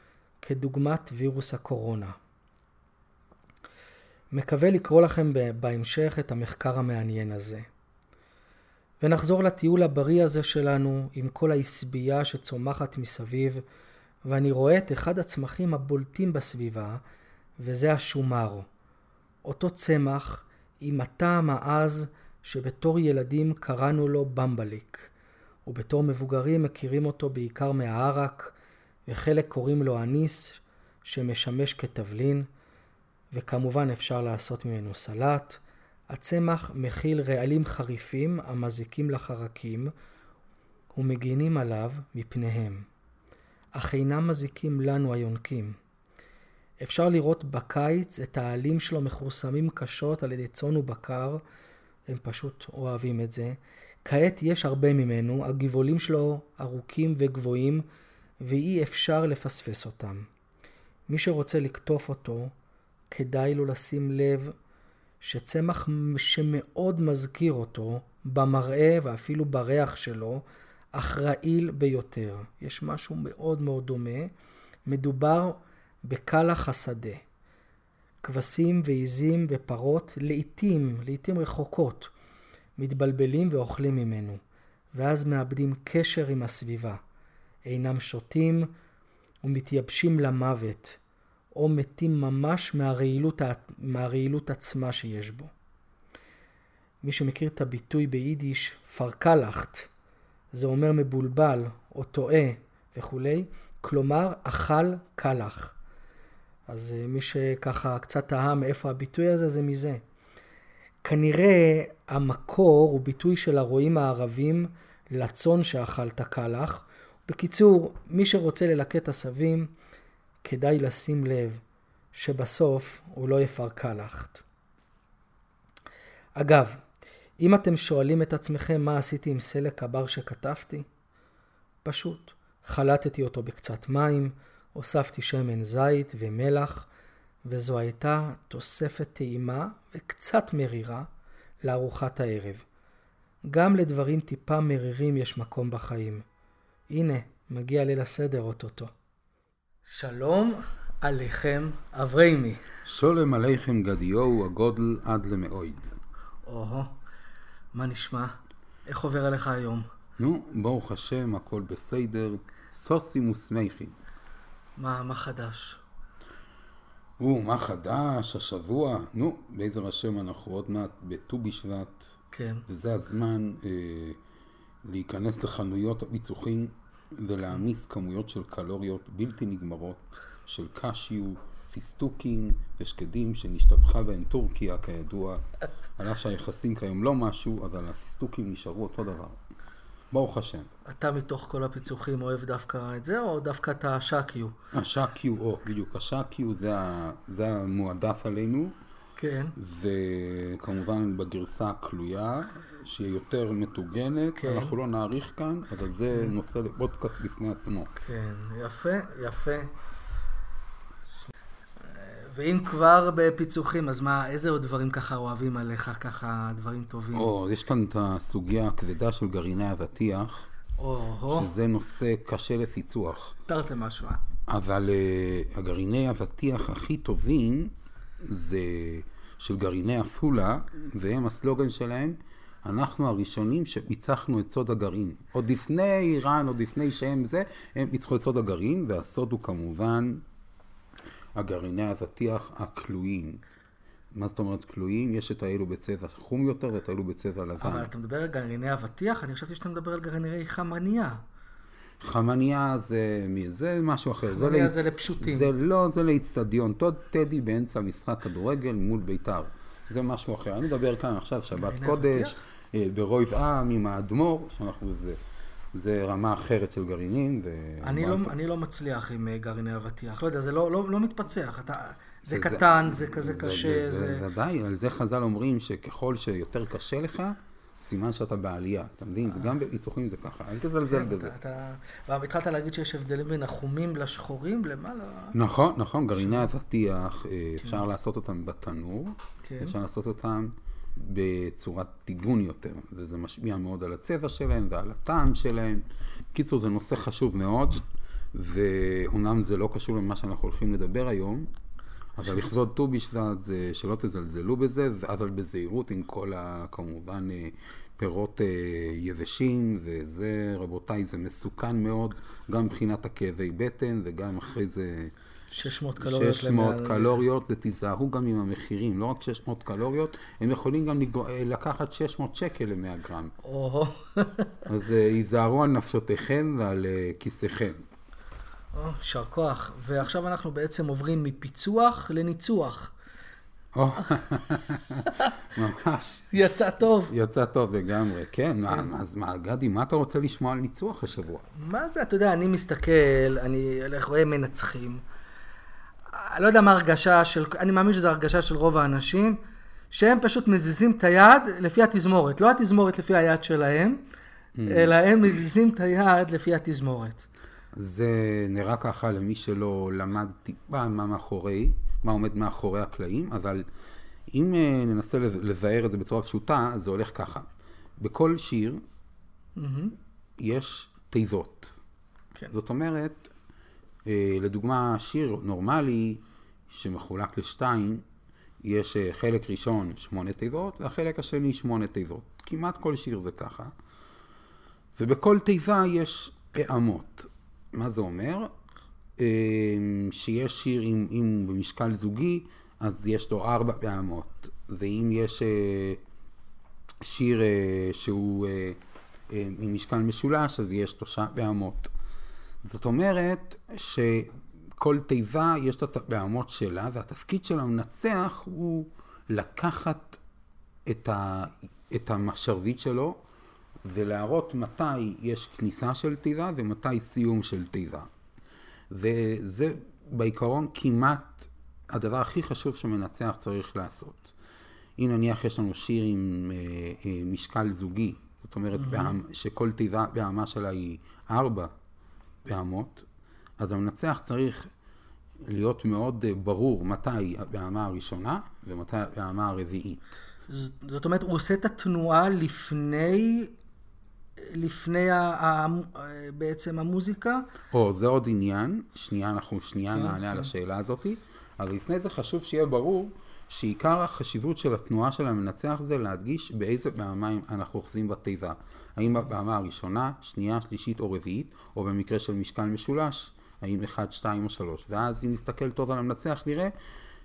כדוגמת וירוס הקורונה. מקווה לקרוא לכם בהמשך את המחקר המעניין הזה. ונחזור לטיול הבריא הזה שלנו עם כל העשבייה שצומחת מסביב, ואני רואה את אחד הצמחים הבולטים בסביבה, וזה השומר. אותו צמח עם הטעם העז שבתור ילדים קראנו לו במבליק, ובתור מבוגרים מכירים אותו בעיקר מהערק, וחלק קוראים לו אניס, שמשמש כתבלין, וכמובן אפשר לעשות ממנו סלט. הצמח מכיל רעלים חריפים המזיקים לחרקים ומגינים עליו מפניהם, אך אינם מזיקים לנו היונקים. אפשר לראות בקיץ את העלים שלו מכורסמים קשות על ידי צאן ובקר, הם פשוט אוהבים את זה. כעת יש הרבה ממנו, הגבעולים שלו ארוכים וגבוהים, ואי אפשר לפספס אותם. מי שרוצה לקטוף אותו, כדאי לו לשים לב שצמח שמאוד מזכיר אותו, במראה ואפילו בריח שלו, אך רעיל ביותר. יש משהו מאוד מאוד דומה. מדובר בקלח השדה. כבשים ועיזים ופרות, לעתים, לעתים רחוקות, מתבלבלים ואוכלים ממנו, ואז מאבדים קשר עם הסביבה. אינם שותים ומתייבשים למוות, או מתים ממש מהרעילות, מהרעילות עצמה שיש בו. מי שמכיר את הביטוי ביידיש פרקלחט, זה אומר מבולבל או טועה וכולי, כלומר אכל קלח. אז אה, מי שככה קצת תהה מאיפה הביטוי הזה, זה מזה. כנראה המקור הוא ביטוי של הרועים הערבים לצאן שאכל את הקלח. בקיצור, מי שרוצה ללקט עשבים, כדאי לשים לב שבסוף הוא לא יפרקלחת. אגב, אם אתם שואלים את עצמכם מה עשיתי עם סלק הבר שכתבתי, פשוט, חלטתי אותו בקצת מים, הוספתי שמן זית ומלח, וזו הייתה תוספת טעימה וקצת מרירה לארוחת הערב. גם לדברים טיפה מרירים יש מקום בחיים. הנה, מגיע ליל הסדר אוטוטו. שלום עליכם אבריימי. שולם עליכם גדיו הגודל עד למאויד. או-הו, מה נשמע? איך עובר עליך היום? נו, ברוך השם, הכל בסדר, סוסים ושמחים. מה, מה חדש? או, מה חדש, השבוע? נו, בעזר השם אנחנו עוד מעט בט"ו בשבט. כן. וזה הזמן אה, להיכנס לחנויות הפיצוחים ולהעמיס כמויות של קלוריות בלתי נגמרות של קשיו, פיסטוקים ושקדים שנשתבחה בהם טורקיה כידוע, על אף שהיחסים כיום לא משהו, אבל הפיסטוקים נשארו אותו דבר. ברוך השם. אתה מתוך כל הפיצוחים אוהב דווקא את זה, או דווקא את השקיו? השקיו, או, בדיוק, השקיו זה, ה, זה המועדף עלינו. כן. וכמובן בגרסה הכלויה, שהיא יותר מטוגנת, כן. אנחנו לא נאריך כאן, אבל זה נושא לפודקאסט בפני עצמו. כן, יפה, יפה. ואם כבר בפיצוחים, אז מה, איזה עוד דברים ככה אוהבים עליך, ככה דברים טובים? או, יש כאן את הסוגיה הכבדה של גרעיני אבטיח. שזה נושא קשה לפיצוח. תרתי משהו. אה? אבל uh, הגרעיני אבטיח הכי טובים זה של גרעיני עפולה, והם הסלוגן שלהם, אנחנו הראשונים שפיצחנו את סוד הגרעין. עוד לפני איראן, עוד לפני שהם זה, הם פיצחו את סוד הגרעין, והסוד הוא כמובן הגרעיני אבטיח הכלואים. מה זאת אומרת כלואים? יש את האלו בצבע חום יותר ואת האלו בצבע לבן. אבל אתה מדבר על גרעיני אבטיח? אני חשבתי שאתה מדבר על גרעיני חמניה. חמניה זה, זה משהו אחר. חמניה זה, זה לפשוטים. זה לא, זה לאיצטדיון. טוד טדי באמצע משחק כדורגל מול בית"ר. זה משהו אחר. אני מדבר כאן עכשיו שבת קודש, אה, ברויב עם האדמו"ר, שאנחנו זה. זה רמה אחרת של גרעינים. ו... אני, לא, אני לא מצליח עם אה, גרעיני אבטיח, לא יודע, זה לא, לא, לא מתפצח. אתה, זה, זה קטן, זה, זה כזה זה, קשה. זה, זה... ודאי, על זה חז"ל אומרים שככל שיותר קשה לך, סימן שאתה בעלייה, אתה מבין? זה גם בפיצוחים זה ככה, אל תזלזל בזה. כן, אתה- אתה- התחלת להגיד שיש הבדלים בין החומים לשחורים, למעלה? נכון, נכון, גרעיני אבטיח, אה, אפשר לעשות אותם בתנור, כן. אפשר לעשות אותם בצורת טיגון יותר, וזה משפיע מאוד על הצבע שלהם ועל הטעם שלהם. בקיצור, זה נושא חשוב מאוד, ואומנם זה לא קשור למה שאנחנו הולכים לדבר היום, אבל לכבוד ט"ו בשבט זה שלא תזלזלו בזה, אבל בזהירות עם כל ה... כמובן אה, פירות אה, יבשים, וזה, רבותיי, זה מסוכן מאוד, גם מבחינת הכאבי בטן וגם אחרי זה... 600 קלוריות 600 למעל- קלוריות, ותיזהרו גם עם המחירים, לא רק 600 קלוריות, הם יכולים גם לגו- אה, לקחת 600 שקל ל-100 גרם. או, <laughs> אז אה, היזהרו על נפשותיכם ועל אה, כיסיכם. יישר כוח. ועכשיו אנחנו בעצם עוברים מפיצוח לניצוח. <laughs> ממש, יצא טוב. יצא טוב לגמרי. כן, אז מה, גדי, מה אתה רוצה לשמוע על ניצוח השבוע? מה זה, אתה יודע, אני מסתכל, אני רואה מנצחים. לא יודע מה ההרגשה של, אני מאמין שזו הרגשה של רוב האנשים, שהם פשוט מזיזים את היד לפי התזמורת. לא התזמורת לפי היד שלהם, אלא הם מזיזים את היד לפי התזמורת. זה נראה ככה למי שלא למד טיפה מה מאחורי, מה עומד מאחורי הקלעים, אבל אם אה, ננסה לב- לבאר את זה בצורה פשוטה, זה הולך ככה. בכל שיר יש תיבות. כן. זאת אומרת, לדוגמה, שיר נורמלי שמחולק לשתיים, יש אה, חלק ראשון שמונה תיבות, והחלק השני שמונה תיבות. כמעט כל שיר זה ככה. ובכל תיבה יש פעמות. מה זה אומר? אה, שיש שיר עם, עם במשקל זוגי, אז יש לו ארבע פעמות. ואם יש אה, שיר אה, שהוא אה, אה, עם משקל משולש, אז יש שלושה פעמות. זאת אומרת שכל תיבה יש לה את הפעמות שלה, והתפקיד של המנצח הוא לקחת את, ה, את השרביט שלו ולהראות מתי יש כניסה של תיבה ומתי סיום של תיבה. וזה בעיקרון כמעט הדבר הכי חשוב שמנצח צריך לעשות. אם נניח יש לנו שיר עם אה, אה, משקל זוגי, זאת אומרת mm-hmm. שכל תיבה, פעמה שלה היא ארבע פעמות, אז המנצח צריך להיות מאוד אה, ברור מתי הפעמה הראשונה ומתי הפעמה הרביעית. זאת אומרת, הוא עושה את התנועה לפני, לפני ה, ה, בעצם המוזיקה. או, זה עוד עניין, שנייה, אנחנו שנייה כן, נענה על השאלה הזאתי, אבל לפני זה חשוב שיהיה ברור שעיקר החשיבות של התנועה של המנצח זה להדגיש באיזה פעמיים אנחנו אוחזים בתיבה. האם בפעמה הראשונה, שנייה, שלישית או רביעית, או במקרה של משקל משולש, האם אחד, שתיים או שלוש. ואז אם נסתכל טוב על המנצח נראה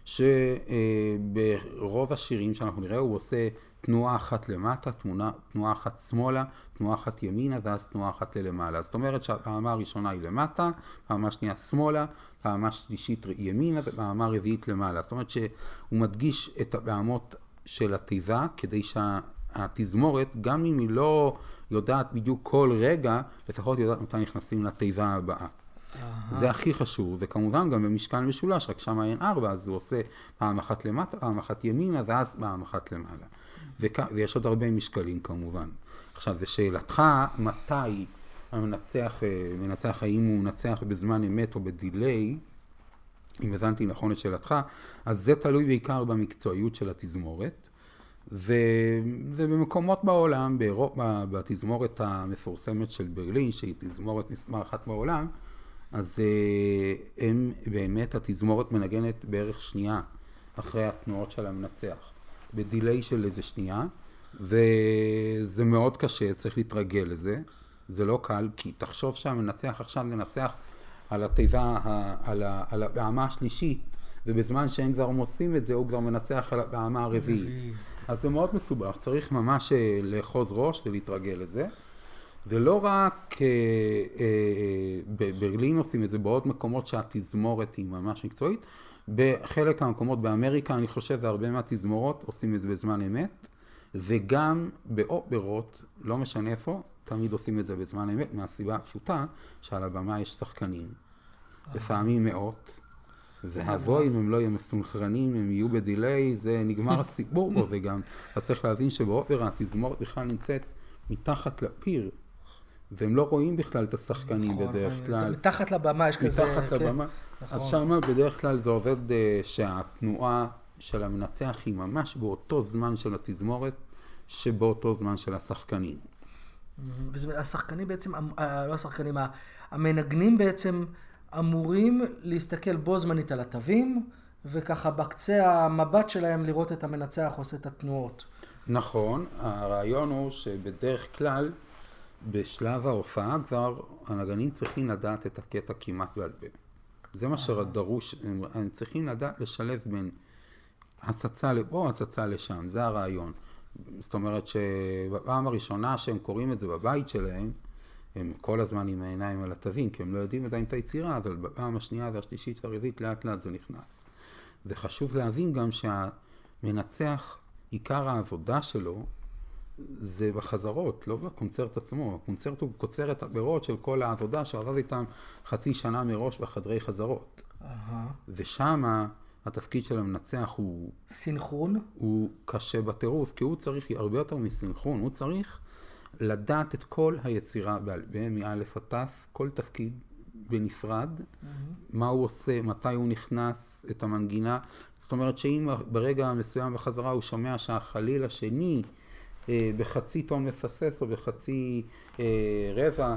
שברוב השירים שאנחנו נראה הוא עושה תנועה אחת למטה, תנועה, תנועה אחת שמאלה, תנועה אחת ימינה ואז תנועה אחת ללמעלה. זאת אומרת שהפעמה הראשונה היא למטה, פעמה שנייה שמאלה, פעמה שלישית ימינה ופעמה רביעית למעלה. זאת אומרת שהוא מדגיש את הפעמות של התיבה כדי שהתזמורת, גם אם היא לא יודעת בדיוק כל רגע, לפחות יודעת מתי נכנסים לתיבה הבאה. זה הכי חשוב, וכמובן גם במשקל משולש, רק שם אין ארבע, אז הוא עושה פעם אחת למטה, פעם אחת ימינה, ואז פעם אחת למעלה. וכ... ויש עוד הרבה משקלים כמובן. עכשיו, לשאלתך, מתי המנצח, אה, מנצח, האם הוא מנצח בזמן אמת או בדיליי, אם הבנתי נכון את שאלתך, אז זה תלוי בעיקר במקצועיות של התזמורת. ובמקומות בעולם, באירופה, בתזמורת המפורסמת של ברלין, שהיא תזמורת מספר אחת בעולם, אז אה, הם באמת, התזמורת מנגנת בערך שנייה אחרי התנועות של המנצח, בדיליי של איזה שנייה, וזה מאוד קשה, צריך להתרגל לזה, זה לא קל, כי תחשוב שהמנצח עכשיו מנצח על התיבה, על, ה, על הפעמה השלישית, ובזמן שהם כבר עושים את זה, הוא כבר מנצח על הפעמה הרביעית. אז זה מאוד מסובך, צריך ממש אה, לאחוז ראש ולהתרגל לזה. ולא רק אה, אה, בברלין עושים את זה, בעוד מקומות שהתזמורת היא ממש מקצועית. בחלק מהמקומות באמריקה, אני חושב, והרבה מהתזמורות עושים את זה בזמן אמת, וגם באופרות, לא משנה איפה, תמיד עושים את זה בזמן אמת, מהסיבה הפשוטה שעל הבמה יש שחקנים, לפעמים מאות, ואבוי אם הם לא יהיו מסונכרנים, הם יהיו בדיליי, זה נגמר הסיפור פה, וגם אתה צריך להבין שבאופרה התזמורת בכלל נמצאת מתחת לפיר, והם לא רואים בכלל את השחקנים נכון, בדרך זה כלל. מתחת לבמה יש כזה... מתחת כן. לבמה. אז שמה בדרך כלל זה עובד אה, שהתנועה של המנצח היא ממש באותו זמן של התזמורת, שבאותו זמן של השחקנים. והשחקנים בעצם, אה, לא השחקנים, המנגנים בעצם אמורים להסתכל בו זמנית על התווים, וככה בקצה המבט שלהם לראות את המנצח עושה את התנועות. נכון, הרעיון הוא שבדרך כלל בשלב ההופעה כבר הנגנים צריכים לדעת את הקטע כמעט בעל פה. זה מה שדרוש, הם, הם צריכים לדעת לשלב בין הצצה לפה, הצצה לשם, זה הרעיון. זאת אומרת שבפעם הראשונה שהם קוראים את זה בבית שלהם, הם כל הזמן עם העיניים על התווים, כי הם לא יודעים עדיין את היצירה, אבל בפעם השנייה והשלישית והרביעית לאט לאט זה נכנס. וחשוב להבין גם שהמנצח, עיקר העבודה שלו זה בחזרות, לא בקונצרט עצמו. הקונצרט הוא קוצר את הפירות של כל העבודה שעבד איתם חצי שנה מראש בחדרי חזרות. אהה. ושמה התפקיד של המנצח הוא, סינכרון. הוא קשה בטירוף, כי הוא צריך הרבה יותר מסינכרון, הוא צריך לדעת את כל היצירה בעל פה, מא' עד ת', כל תפקיד בנפרד, מה הוא עושה, מתי הוא נכנס, את המנגינה. זאת אומרת שאם ברגע מסוים בחזרה הוא שומע שהחליל השני אה, בחצי טון מפסס או בחצי אה, רבע,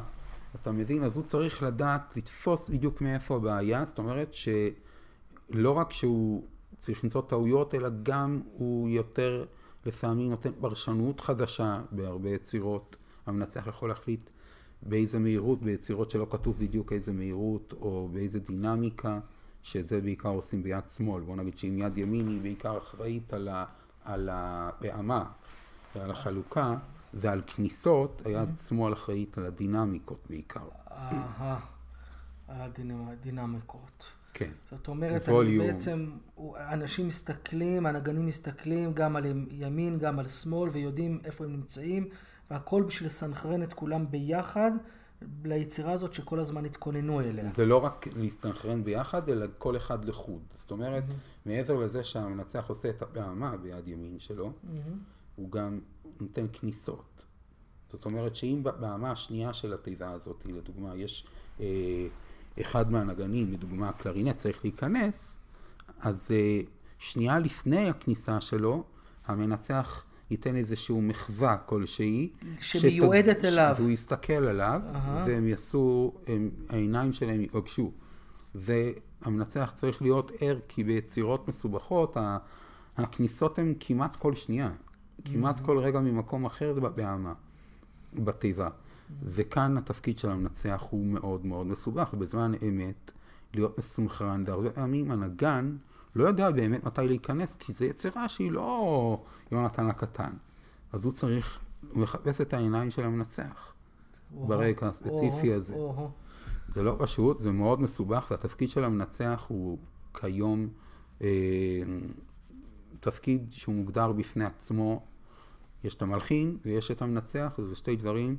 אתה מבין? אז הוא צריך לדעת לתפוס בדיוק מאיפה הבעיה, זאת אומרת שלא רק שהוא צריך למצוא טעויות, אלא גם הוא יותר לפעמים נותן פרשנות חדשה בהרבה יצירות. המנצח יכול להחליט באיזה מהירות, ביצירות שלא כתוב בדיוק איזה מהירות, או באיזה דינמיקה, שאת זה בעיקר עושים ביד שמאל. בוא נגיד שאם יד ימין היא בעיקר אחראית על, ה, על הפעמה ועל החלוקה, ועל כניסות, היד שמאל אחראית על הדינמיקות בעיקר. אהה. על הדינמ- הדינמיקות. כן. זאת אומרת. אני בעצם, אנשים מסתכלים, הנגנים מסתכלים גם על ימין, גם על שמאל, ויודעים איפה הם נמצאים, והכל בשביל לסנכרן את כולם ביחד ליצירה הזאת שכל הזמן התכוננו אליה. זה לא רק להסתנכרן ביחד, אלא כל אחד לחוד. זאת אומרת, מעבר לזה שהמנצח עושה את הפעמה ביד ימין שלו, הוא גם נותן כניסות. זאת אומרת שאם בפעמה השנייה של התיבה הזאת, לדוגמה, יש אה, אחד מהנגנים, לדוגמה הקלרינט, צריך להיכנס, אז אה, שנייה לפני הכניסה שלו, המנצח ייתן איזשהו מחווה כלשהי. שמיועדת שת- אליו. והוא יסתכל עליו, אהה. והם יעשו, הם, העיניים שלהם ייפגשו. והמנצח צריך להיות ער, כי ביצירות מסובכות, ה- הכניסות הן כמעט כל שנייה. כמעט כל רגע ממקום אחר זה בפעמה, בתיבה. וכאן התפקיד של המנצח הוא מאוד מאוד מסובך. בזמן אמת, להיות מסונכרן, והרבה פעמים הנגן לא יודע באמת מתי להיכנס, כי זו יצירה שהיא לא יונתן הקטן. אז הוא צריך, הוא מחפש את העיניים של המנצח. ברגע הספציפי הזה. זה לא פשוט, זה מאוד מסובך, והתפקיד של המנצח הוא כיום אה, תפקיד שהוא מוגדר בפני עצמו. יש את המלחין ויש את המנצח, וזה שתי דברים,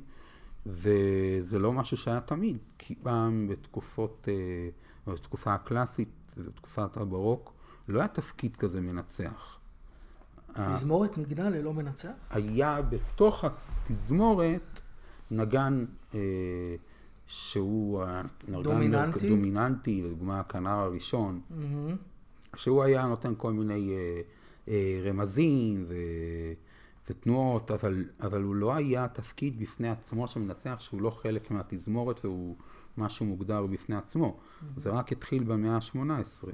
וזה לא משהו שהיה תמיד, כי פעם בתקופות, אה, בתקופה הקלאסית ובתקופת הברוק, לא היה תפקיד כזה מנצח. תזמורת נגנה ללא מנצח? היה בתוך התזמורת נגן אה, שהוא הנגן דומיננטי? דומיננטי, לדוגמה הכנר הראשון, שהוא היה נותן כל מיני אה, אה, רמזים ו, ותנועות, אבל, אבל הוא לא היה תפקיד בפני עצמו של מנצח שהוא לא חלק מהתזמורת והוא משהו מוגדר בפני עצמו. זה רק התחיל במאה ה-18,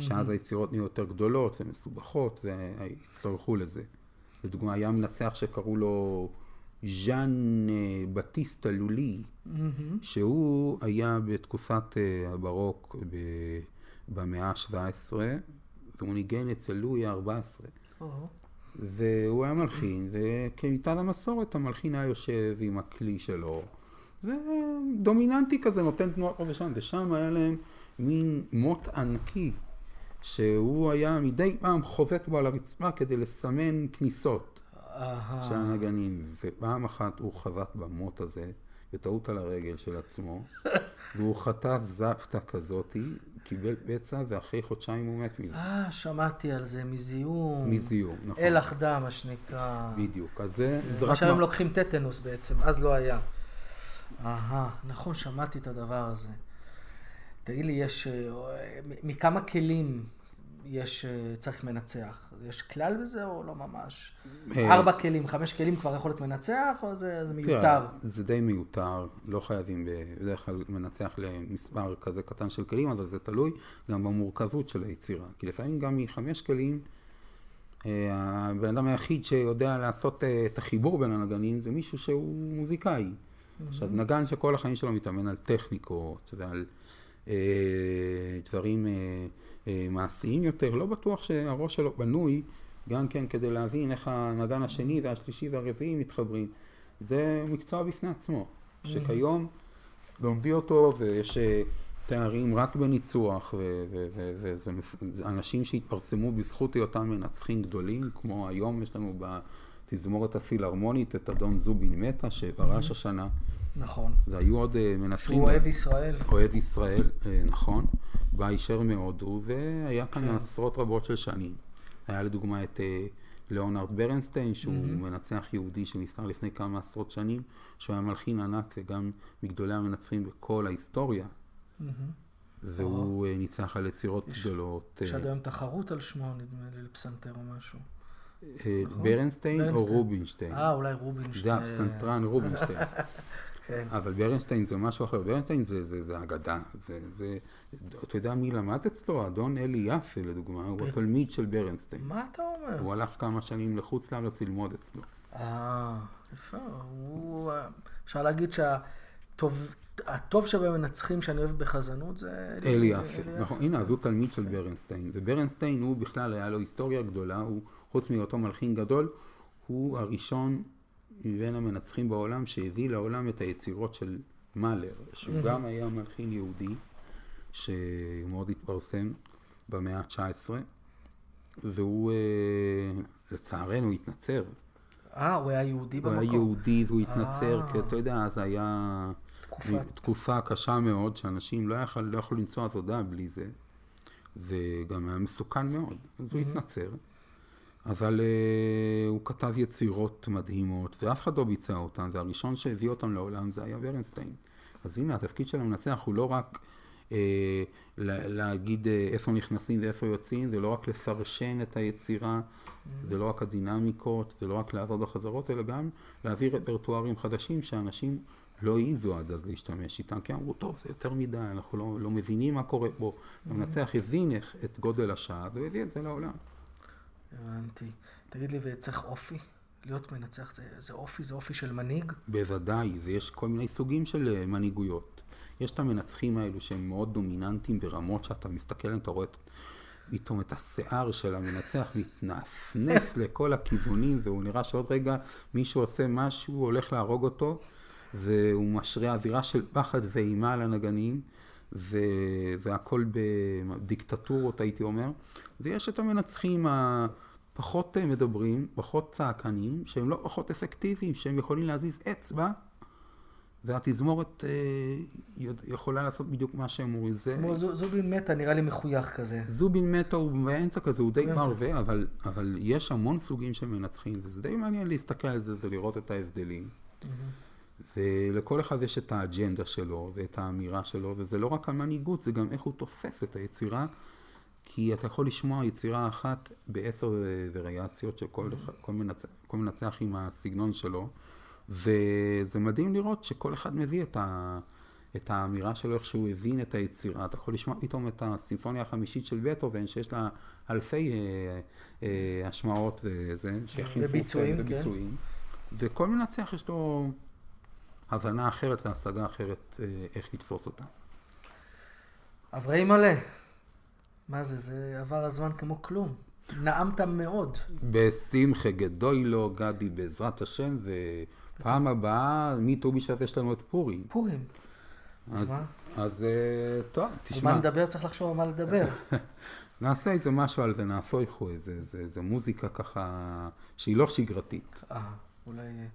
שאז היצירות נהיו יותר גדולות ומסובכות והצטרכו לזה. לדוגמה, היה מנצח שקראו לו ז'אן אה, בטיסטה לולי, שהוא היה בתקופת אה, הברוק ב- במאה ה-17, והוא ניגן אצל לואי ה-14. או-הו. והוא היה מלחין, וכמיטב המסורת המלחין היה יושב עם הכלי שלו, ודומיננטי כזה, נותן תנועות פה ושם, ושם היה להם מין מוט ענקי, שהוא היה מדי פעם חובט בו על הרצפה כדי לסמן כניסות. של הנגנים, ופעם אחת הוא חבט במוט הזה, בטעות על הרגל של עצמו, <laughs> והוא חטף זפטה כזאתי, קיבל פצע ואחרי חודשיים הוא מת מזה. אה, שמעתי על זה, מזיהום. מזיהום, נכון. אלח דם, מה שנקרא. בדיוק. אז זה, זה רק... שהיום מה- לוקחים טטנוס בעצם, אז לא היה. אהה, נכון, שמעתי את הדבר הזה. תגיד לי, יש... אה, מכמה כלים יש, אה, צריך מנצח? יש כלל בזה או לא ממש? אה, ארבע כלים, חמש כלים כבר יכול להיות מנצח, או זה, זה מיותר? זה די מיותר, לא חייבים בדרך כלל מנצח למספר כזה קטן של כלים, אבל זה תלוי גם במורכבות של היצירה. כי לפעמים גם מחמש כלים, אה, הבן אדם היחיד שיודע לעשות את החיבור בין הנגנים זה מישהו שהוא מוזיקאי. עכשיו, נגן שכל החיים שלו מתאמן על טכניקות ועל אה, דברים אה, מעשיים יותר, לא בטוח שהראש שלו בנוי גם כן כדי להבין איך הנגן השני והשלישי והרביעי מתחברים. זה מקצוע בפני עצמו, שכיום לומדים אותו ויש אה, תארים רק בניצוח, וזה אנשים שהתפרסמו בזכות היותם מנצחים גדולים, כמו היום יש לנו בתזמורת הפילהרמונית את אדון זובין מטה שפרש השנה, נכון. והיו עוד אה, מנצחים. שהוא אוהב ישראל. אוהד ישראל, אה, נכון, בא הישר מהודו, והיה כאן כן. עשרות רבות של שנים. היה לדוגמה את אה, ליאונרד ברנסטיין, שהוא מנצח יהודי שנפטר לפני כמה עשרות שנים, שהוא היה מלחין ענק וגם מגדולי המנצחים בכל ההיסטוריה. והוא אה, ניצח על יצירות גדולות. יש עד היום תחרות על שמו, נדמה לי, לפסנתר או משהו. אה, ברנסטיין או. רובינשטיין. אה, אולי רובינשטיין. זה הפסנתרן רובינשטיין. <laughs> כן. אבל ברנסטיין זה משהו אחר, ברנסטיין זה, זה, זה אגדה, זה, זה, אתה יודע מי למד אצלו? אדון אלי יפה לדוגמה, הוא התלמיד של ברנסטיין. מה אתה אומר? הוא הלך כמה שנים לחוץ לארץ ללמוד אצלו. אה, יפה. הוא... אפשר להגיד שהטוב הטוב שבמנצחים שאני אוהב בחזנות זה... אלי יפה, נכון, הנה, אז הוא תלמיד של ברנסטיין, וברנסטיין הוא בכלל היה לו היסטוריה גדולה, הוא, חוץ מהיותו מלחין גדול, הוא הראשון מבין המנצחים בעולם שהביא לעולם את היצירות של מאלר, שהוא גם היה מלחין יהודי, שהוא מאוד התפרסם במאה ה-19, והוא אה, לצערנו התנצר. אה, הוא היה יהודי הוא היה במקום. יהודי והוא התנצר, אה. כי אתה יודע, אז היה תקופה קשה מאוד, שאנשים לא לא יכלו למצוא עבודה בלי זה, וגם היה מסוכן מאוד, אז הוא התנצר. אבל uh, הוא כתב יצירות מדהימות, ואף אחד לא ביצע אותן, והראשון שהביא אותן לעולם זה היה ברנסטיין. אז הנה, התפקיד של המנצח הוא לא רק uh, לה, להגיד uh, איפה נכנסים ואיפה יוצאים, זה לא רק לפרשן את היצירה, זה לא רק הדינמיקות, זה לא רק לעבוד בחזרות, אלא גם להביא רפרטוארים חדשים שאנשים לא העזו עד אז להשתמש איתם, כי אמרו, טוב, זה יותר מדי, אנחנו לא, לא מבינים מה קורה פה. המנצח הבין את גודל השעה, והביא את זה לעולם. הבנתי. תגיד לי, וצריך אופי? להיות מנצח זה, זה אופי, זה אופי של מנהיג? בוודאי, ויש כל מיני סוגים של אה, מנהיגויות. יש את המנצחים האלו שהם מאוד דומיננטיים ברמות שאתה מסתכל עליהם, אתה רואה פתאום את השיער של המנצח מתנפנף <laughs> לכל הכיוונים, והוא נראה שעוד רגע מישהו עושה משהו, הולך להרוג אותו, והוא משרה אווירה של פחד ואימה על הנגנים, ו... והכל בדיקטטורות, הייתי אומר. ויש את המנצחים ה... פחות אה, מדברים, פחות צעקנים, שהם לא פחות אפקטיביים, שהם יכולים להזיז אצבע, והתזמורת אה, יכולה לעשות בדיוק מה שהם אומרים. זה... כמו זו- זובין מתה, נראה לי מחוייך כזה. זובין מטה הוא באמצע כזה, הוא די. מערבה, אבל, אבל יש המון סוגים של מנצחים, וזה די מעניין להסתכל על זה ולראות את ההבדלים. ולכל אחד יש את האג'נדה שלו ואת האמירה שלו, וזה לא רק המנהיגות, זה גם איך הוא תופס את היצירה, כי אתה יכול לשמוע יצירה אחת בעשר וריאציות של כל, כל, מנצח, כל מנצח עם הסגנון שלו, וזה מדהים לראות שכל אחד מביא את, ה, את האמירה שלו, איך שהוא הבין את היצירה. אתה יכול לשמוע פתאום את הסימפוניה החמישית של בטהובן, שיש לה אלפי אה, אה, השמעות וזה, וביצועים, כן. וביצועים. וכל מנצח יש לו הבנה אחרת והשגה אחרת אה, איך לתפוס אותה. אברהים מלא. מה זה, זה עבר הזמן כמו כלום. נעמת מאוד. בשמחה גדוילו, גדי, בעזרת השם, ופעם הבאה, מט"ו בשבט יש לנו את פורים. פורים. אז אז, מה? אז אה, טוב, על מה תשמע, נדבר? צריך לחשוב על מה לדבר. <laughs> נעשה איזה משהו על זה, נהפוכו, איזה, איזה, איזה מוזיקה ככה, שהיא לא שגרתית. אה, אולי אה,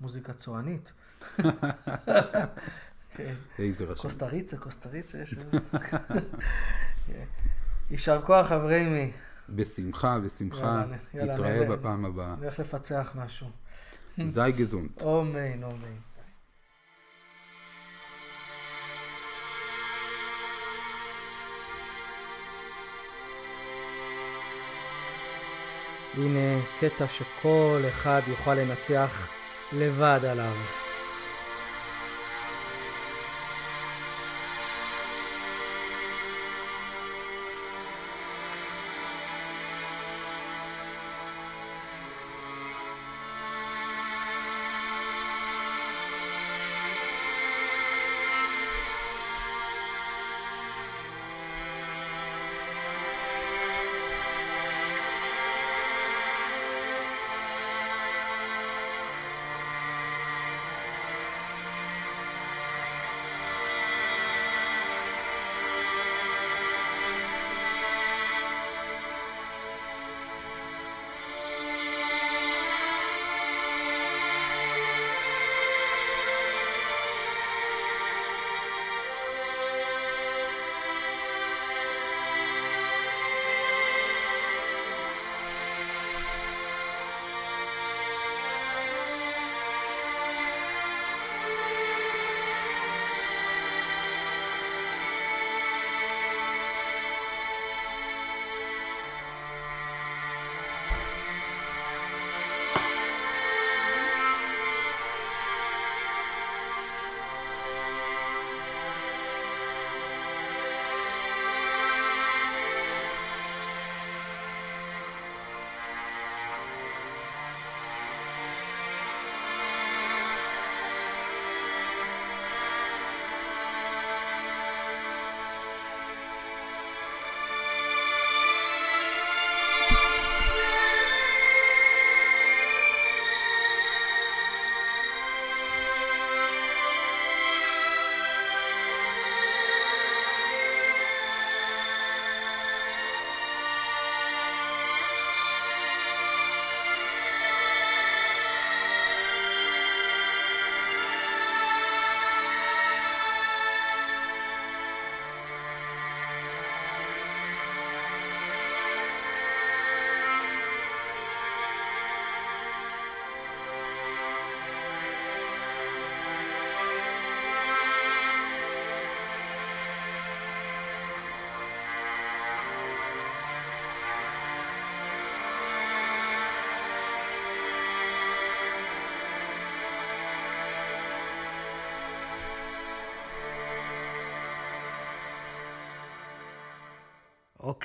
מוזיקה צוענית. <laughs> כן. איזה רשם. קוסטה ריצה, קוסטה ריצה יש... <laughs> יישר כוח, אברהימי. בשמחה, בשמחה. יאללה, נתראה. בפעם הבאה. נלך לפצח משהו. זי גזונט. <laughs> אומן, אומן. הנה קטע שכל אחד יוכל לנצח לבד עליו.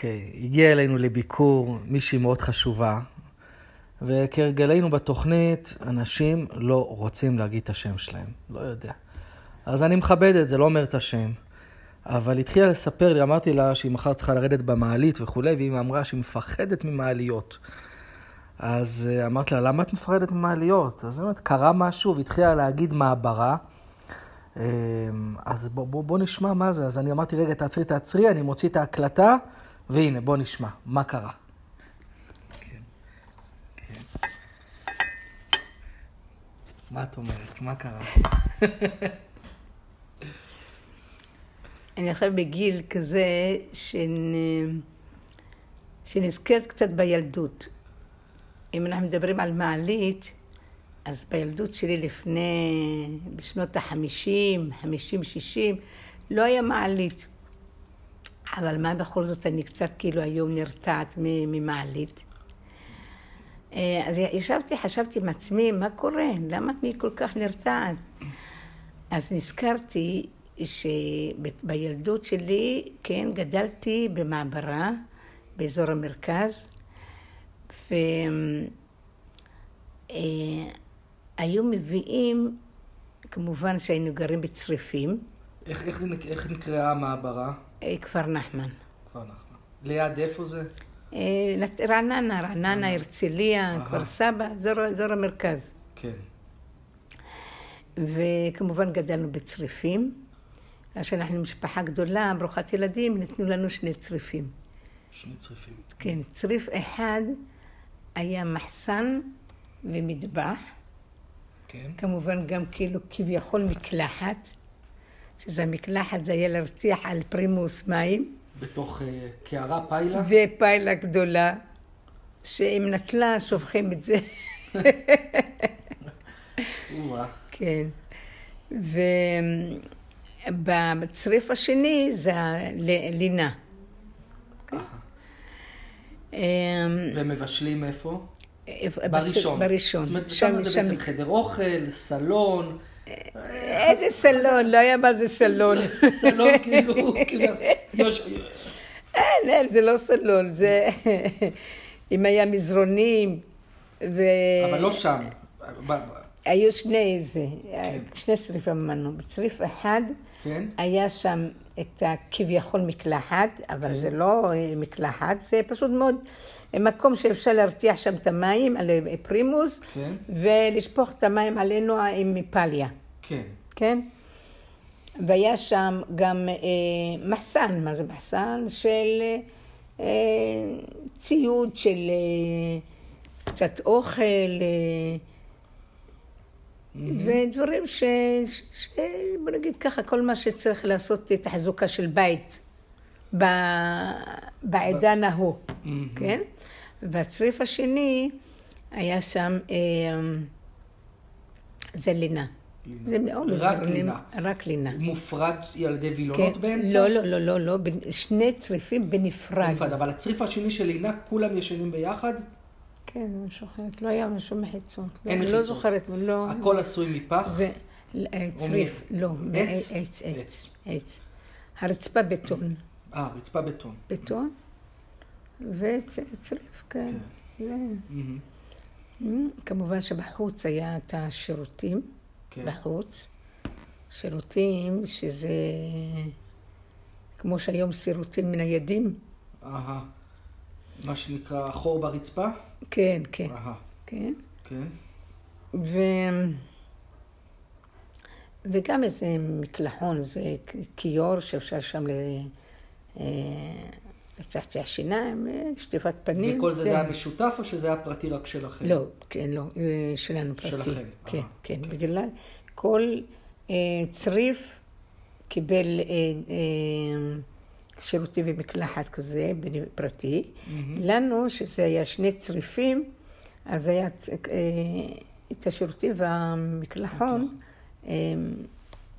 אוקיי, הגיע אלינו לביקור מישהי מאוד חשובה, וכהרגלנו בתוכנית, אנשים לא רוצים להגיד את השם שלהם, לא יודע. אז אני מכבד את זה, לא אומר את השם. אבל התחילה לספר לי, אמרתי לה שהיא מחר צריכה לרדת במעלית וכולי, והיא אמרה שהיא מפחדת ממעליות. אז אה, אמרתי לה, למה את מפחדת ממעליות? אז היא אומרת, קרה משהו, והתחילה להגיד מעברה. אה, אז בוא, בוא, בוא נשמע מה זה. אז אני אמרתי, רגע, תעצרי, תעצרי, אני מוציא את ההקלטה, והנה, בוא נשמע, מה קרה. כן, כן. מה את אומרת? מה קרה? <laughs> אני עכשיו בגיל כזה שנ... שנזכרת קצת בילדות. אם אנחנו מדברים על מעלית, אז בילדות שלי לפני, בשנות החמישים, חמישים, שישים, לא היה מעלית. אבל מה בכל זאת, אני קצת כאילו היום נרתעת ממעלית. אה, אז ישבתי, חשבתי עם עצמי, מה קורה? למה אני כל כך נרתעת? אז נזכרתי שבילדות שלי, כן, גדלתי במעברה באזור המרכז, והיו מביאים, כמובן שהיינו גרים בצריפים. איך, איך, איך נקראה המעברה? אה, כפר נחמן. כפר נחמן. ליד איפה זה? אה, רעננה, רעננה, הרצליה, כפר סבא, אזור, המרכז. כן. וכמובן גדלנו בצריפים. בגלל שאנחנו משפחה גדולה, ברוכת ילדים, נתנו לנו שני צריפים. שני צריפים. כן, צריף אחד היה מחסן ומטבח. כן. כמובן גם כאילו כביכול מקלחת, שזה המקלחת זה היה להרתיח על פרימוס מים. בתוך אה, קערה פיילה? ופיילה גדולה, שאם נטלה, שופכים את זה. כן. ובצריף השני זה הלינה. אמ, ומבשלים איפה? בצ- בראשון. בראשון. זאת אומרת, שם- זה בעצם חדר אוכל, סלון, איזה סלון, לא היה מה זה סלון. סלון כאילו, כאילו, יוש- אין, אין, זה לא סלון, זה... אם היה מזרונים, ו... אבל לא שם. היו שני זה, כן. שני צריפים אמרנו. בצריף אחד כן? היה שם את הכביכול מקלחת, אבל כן. זה לא אה, מקלחת, זה פשוט מאוד מקום שאפשר להרתיח שם את המים על אה, פרימוס, כן. ולשפוך את המים עלינו עם פליה, כן. כן? והיה שם גם אה, מחסן, מה זה מחסן? של אה, ציוד של אה, קצת אוכל, אה, ודברים ש... ש... ש... בוא נגיד ככה, כל מה שצריך לעשות תחזוקה של בית ב... בעידן ההוא, כן? והצריף השני, היה שם, אה, זה לינה. זה מאוד רק מזרנים, לינה. רק לינה. מופרט ילדי כן, וילונות באמצע? לא, לא, לא, לא, לא, שני צריפים בנפרד. בנפרד. אבל הצריף השני של לינה, כולם ישנים ביחד? כן, אני זוכרת, לא היה שום מחיצות. אין אני לא מחיצות. זוכרת, לא... הכל עשוי מפח? זה צריף, לא, עץ? עץ, עץ. עץ. הרצפה בטון, אה, רצפה בטון. בטון, וצריף, כן. Mm, כמובן שבחוץ היה את השירותים, כן. בחוץ. שירותים שזה כמו שהיום שירותים ניידים. אהה. מה שנקרא חור ברצפה? כן, כן, אהה. כן. כן. ו... וגם איזה מקלחון, איזה כיור שאפשר שם ל... אה, לצחצח שיניים, אה, שטיפת פנים. וכל זה זהו. זה היה משותף או שזה היה פרטי רק שלכם? לא, כן, לא, אה, שלנו פרטי. שלכם, כן, אה, כן, אוקיי. בגלל כל אה, צריף קיבל אה, אה, שירותי ומקלחת כזה, פרטי. לנו, שזה היה שני צריפים, אז היה אה, את השירותים והמקלחון אה,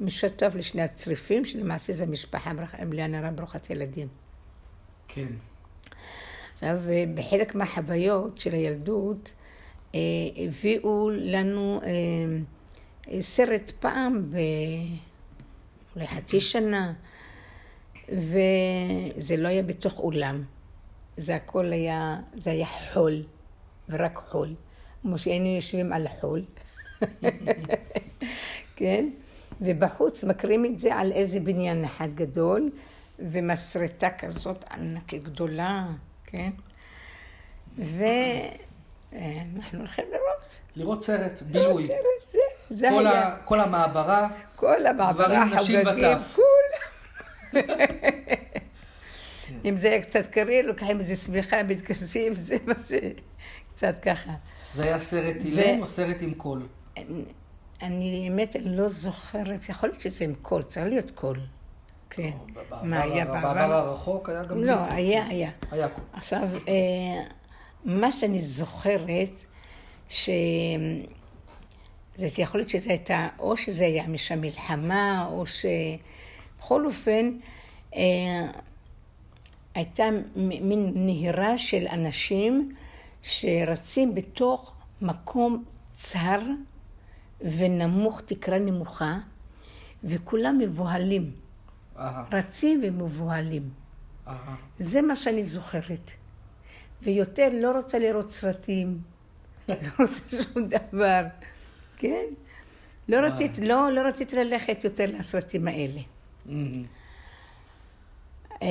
משותף לשני הצריפים, שלמעשה זה משפחה מלאה נערה ברוכת ילדים. כן. עכשיו, אה, בחלק מהחוויות של הילדות, אה, הביאו לנו אה, סרט פעם, ב... אולי חצי שנה, וזה לא היה בתוך אולם. זה הכל היה, זה היה חול, ורק חול. כמו שהיינו יושבים על חול. <laughs> כן? ובחוץ מקרים את זה על איזה בניין אחד גדול, ומסרטה כזאת ענקית גדולה, כן? ואנחנו הולכים לראות. לראות סרט, בילוי. סרט, זה, זה כל היה. ה- כל המעברה, כל המעברה, חוגגים. כולם. <laughs> אם זה היה קצת קריר, לוקחים איזה שמיכה, מתכסים, זה מה ש... קצת ככה. זה היה סרט אילם או סרט עם קול? אני, האמת, אני לא זוכרת, יכול להיות שזה עם קול, צריך להיות קול. כן. מה היה בעבר בעבר? הרחוק היה גם... לא. היה, היה. היה קול. עכשיו, אה, מה שאני זוכרת, ש... זה יכול להיות שזה הייתה, או שזה היה משם מלחמה, או ש... בכל אופן, אה, הייתה מין נהירה של אנשים שרצים בתוך מקום צר ונמוך, תקרה נמוכה, וכולם מבוהלים. רצים ומבוהלים. זה מה שאני זוכרת. ויותר לא רוצה לראות סרטים, <laughs> לא רוצה שום דבר, כן? לא רציתי, לא, לא רציתי ללכת יותר לסרטים האלה. מהמם. אה,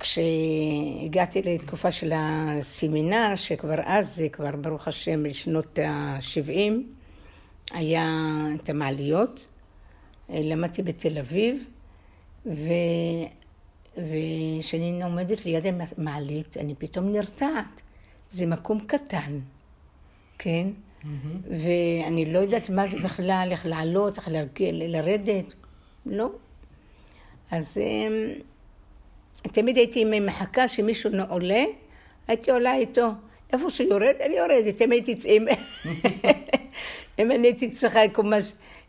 כשהגעתי לתקופה של הסמינר, שכבר אז, זה כבר ברוך השם בשנות ה-70, היה את המעליות. אה, למדתי בתל אביב, ו... וכשאני עומדת ליד המעלית, אני פתאום נרתעת. זה מקום קטן, כן? ואני לא יודעת מה זה בכלל, איך לעלות, איך להגיע, לרדת. לא. אז אמ, תמיד הייתי מחכה שמישהו עולה, הייתי עולה איתו. איפה שהוא יורד, אני יורדת. אם הייתי, <laughs> אם, אם אני הייתי צריכה קומה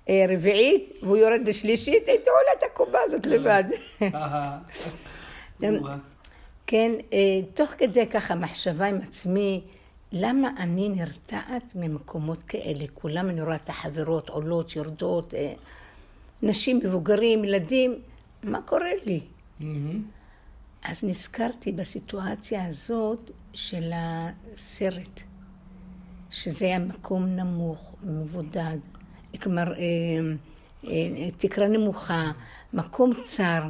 רביעית, והוא יורד בשלישית, הייתי עולה את הקומה הזאת לבד. <laughs> כן, אה, תוך כדי ככה מחשבה עם עצמי, למה אני נרתעת ממקומות כאלה? כולם אני רואה את החברות עולות, יורדות, אה, נשים, מבוגרים, ילדים, מה קורה לי? אז נזכרתי בסיטואציה הזאת של הסרט, שזה היה מקום נמוך, מבודד, כלומר, אה, אה, תקרה נמוכה, מקום צר.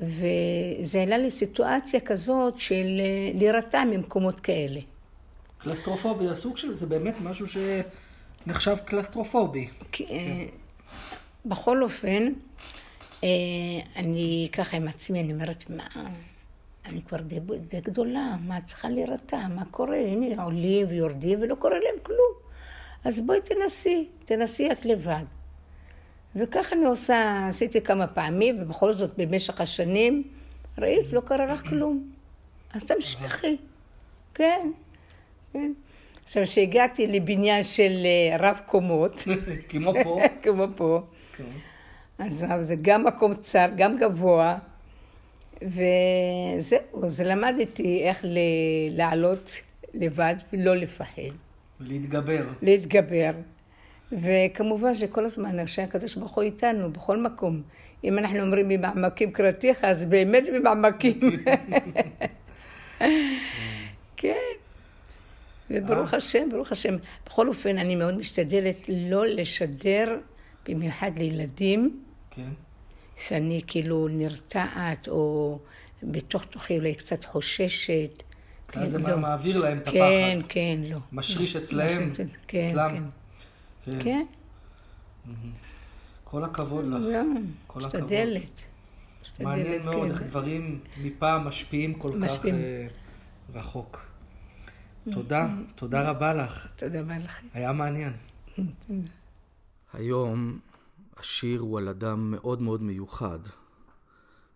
וזה העלה לי סיטואציה כזאת של אה, להירתע ממקומות כאלה. קלסטרופוביה, הסוג של זה באמת משהו שנחשב קלסטרופובי. כן. בכל אופן, אני ככה עם עצמי, אני אומרת, מה, אני כבר די, די גדולה, מה צריכה להירתע, מה קורה? הנה, עולים ויורדים ולא קורה להם כלום. אז בואי תנסי, תנסי את לבד. וכך אני עושה, עשיתי כמה פעמים, ובכל זאת במשך השנים, ראית, לא קרה לך כלום. אז תמשיכי. כן, כן. עכשיו, כשהגעתי לבניין של אה, רב קומות, <laughs> כמו פה, <laughs> כמו פה, כן. אז זה גם מקום צר, גם גבוה, וזהו, אז למדתי איך לעלות לבד ולא לפחד. להתגבר. להתגבר. וכמובן שכל הזמן השם הקדוש ברוך הוא איתנו, בכל מקום. אם אנחנו אומרים ממעמקים קראתיך, אז באמת ממעמקים. <laughs> כן. וברוך אה. השם, ברוך השם. בכל אופן, אני מאוד משתדלת לא לשדר, במיוחד לילדים, כן. שאני כאילו נרתעת, או בתוך תוכי אולי קצת חוששת. אז זה לא. מעביר להם את הפחד. כן, כן, לא. משריש אצלהם, כן, אצלם. כן. כן. כל הכבוד לך. כל הכבוד. משתדלת. מעניין מאוד איך דברים מפעם משפיעים כל כך אה, רחוק. תודה, תודה רבה לך. תודה רבה לכם. היה מעניין. היום השיר הוא על אדם מאוד מאוד מיוחד,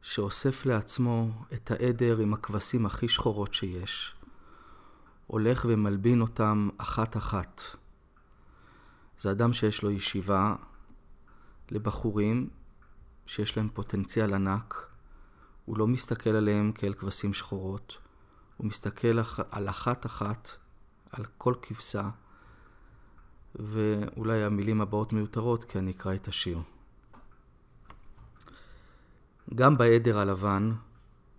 שאוסף לעצמו את העדר עם הכבשים הכי שחורות שיש, הולך ומלבין אותם אחת-אחת. זה אדם שיש לו ישיבה לבחורים שיש להם פוטנציאל ענק, הוא לא מסתכל עליהם כאל כבשים שחורות, הוא מסתכל על אחת-אחת, על כל כבשה, ואולי המילים הבאות מיותרות כי אני אקרא את השיר. גם בעדר הלבן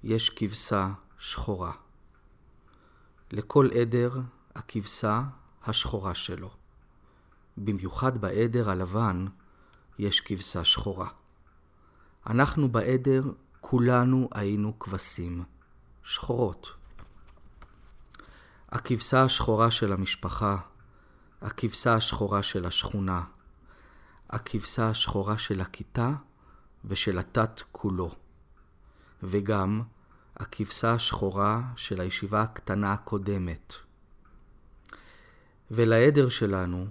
יש כבשה שחורה. לכל עדר הכבשה השחורה שלו. במיוחד בעדר הלבן יש כבשה שחורה. אנחנו בעדר כולנו היינו כבשים שחורות. הכבשה השחורה של המשפחה, הכבשה השחורה של השכונה, הכבשה השחורה של הכיתה ושל התת כולו, וגם הכבשה השחורה של הישיבה הקטנה הקודמת. ולעדר שלנו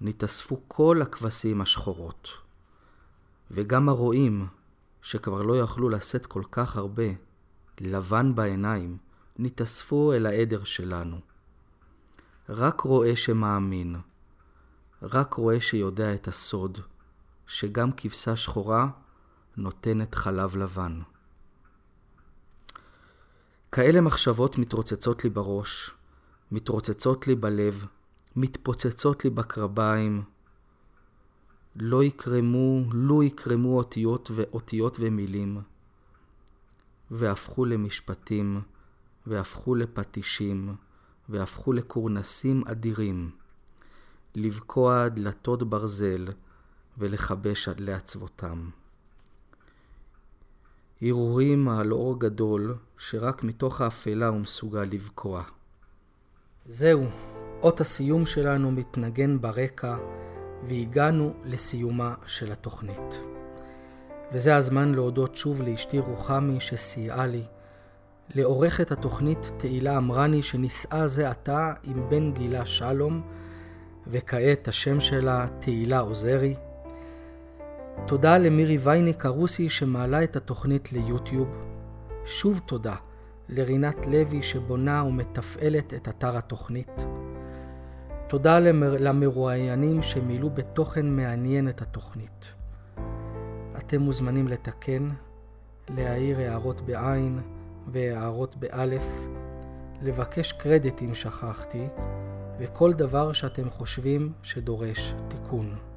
נתאספו כל הכבשים השחורות, וגם הרועים, שכבר לא יכלו לשאת כל כך הרבה, לבן בעיניים, נתאספו אל העדר שלנו. רק רואה שמאמין, רק רואה שיודע את הסוד, שגם כבשה שחורה נותנת חלב לבן. כאלה מחשבות מתרוצצות לי בראש, מתרוצצות לי בלב, מתפוצצות לי בקרביים. לא יקרמו, לו יקרמו אותיות ואותיות ומילים, והפכו למשפטים, והפכו לפטישים, והפכו לקורנסים אדירים, לבקוע דלתות ברזל ולכבש עד לעצבותם. הרהורים על אור גדול שרק מתוך האפלה הוא מסוגל לבקוע. זהו, אות הסיום שלנו מתנגן ברקע והגענו לסיומה של התוכנית. וזה הזמן להודות שוב לאשתי רוחמי שסייעה לי, לעורכת התוכנית תהילה אמרני שנישאה זה עתה עם בן גילה שלום, וכעת השם שלה תהילה עוזרי. תודה למירי וייניק הרוסי שמעלה את התוכנית ליוטיוב. שוב תודה לרינת לוי שבונה ומתפעלת את אתר התוכנית. תודה למר... למרואיינים שמילאו בתוכן מעניין את התוכנית. אתם מוזמנים לתקן, להעיר הערות בעין והערות באלף, לבקש קרדיט אם שכחתי, וכל דבר שאתם חושבים שדורש תיקון.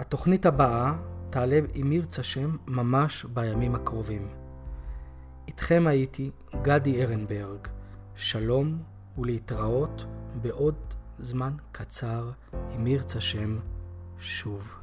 התוכנית הבאה תעלה אם ירצה שם ממש בימים הקרובים. איתכם הייתי גדי ארנברג. שלום ולהתראות בעוד זמן קצר, אם ירצה שם, שוב.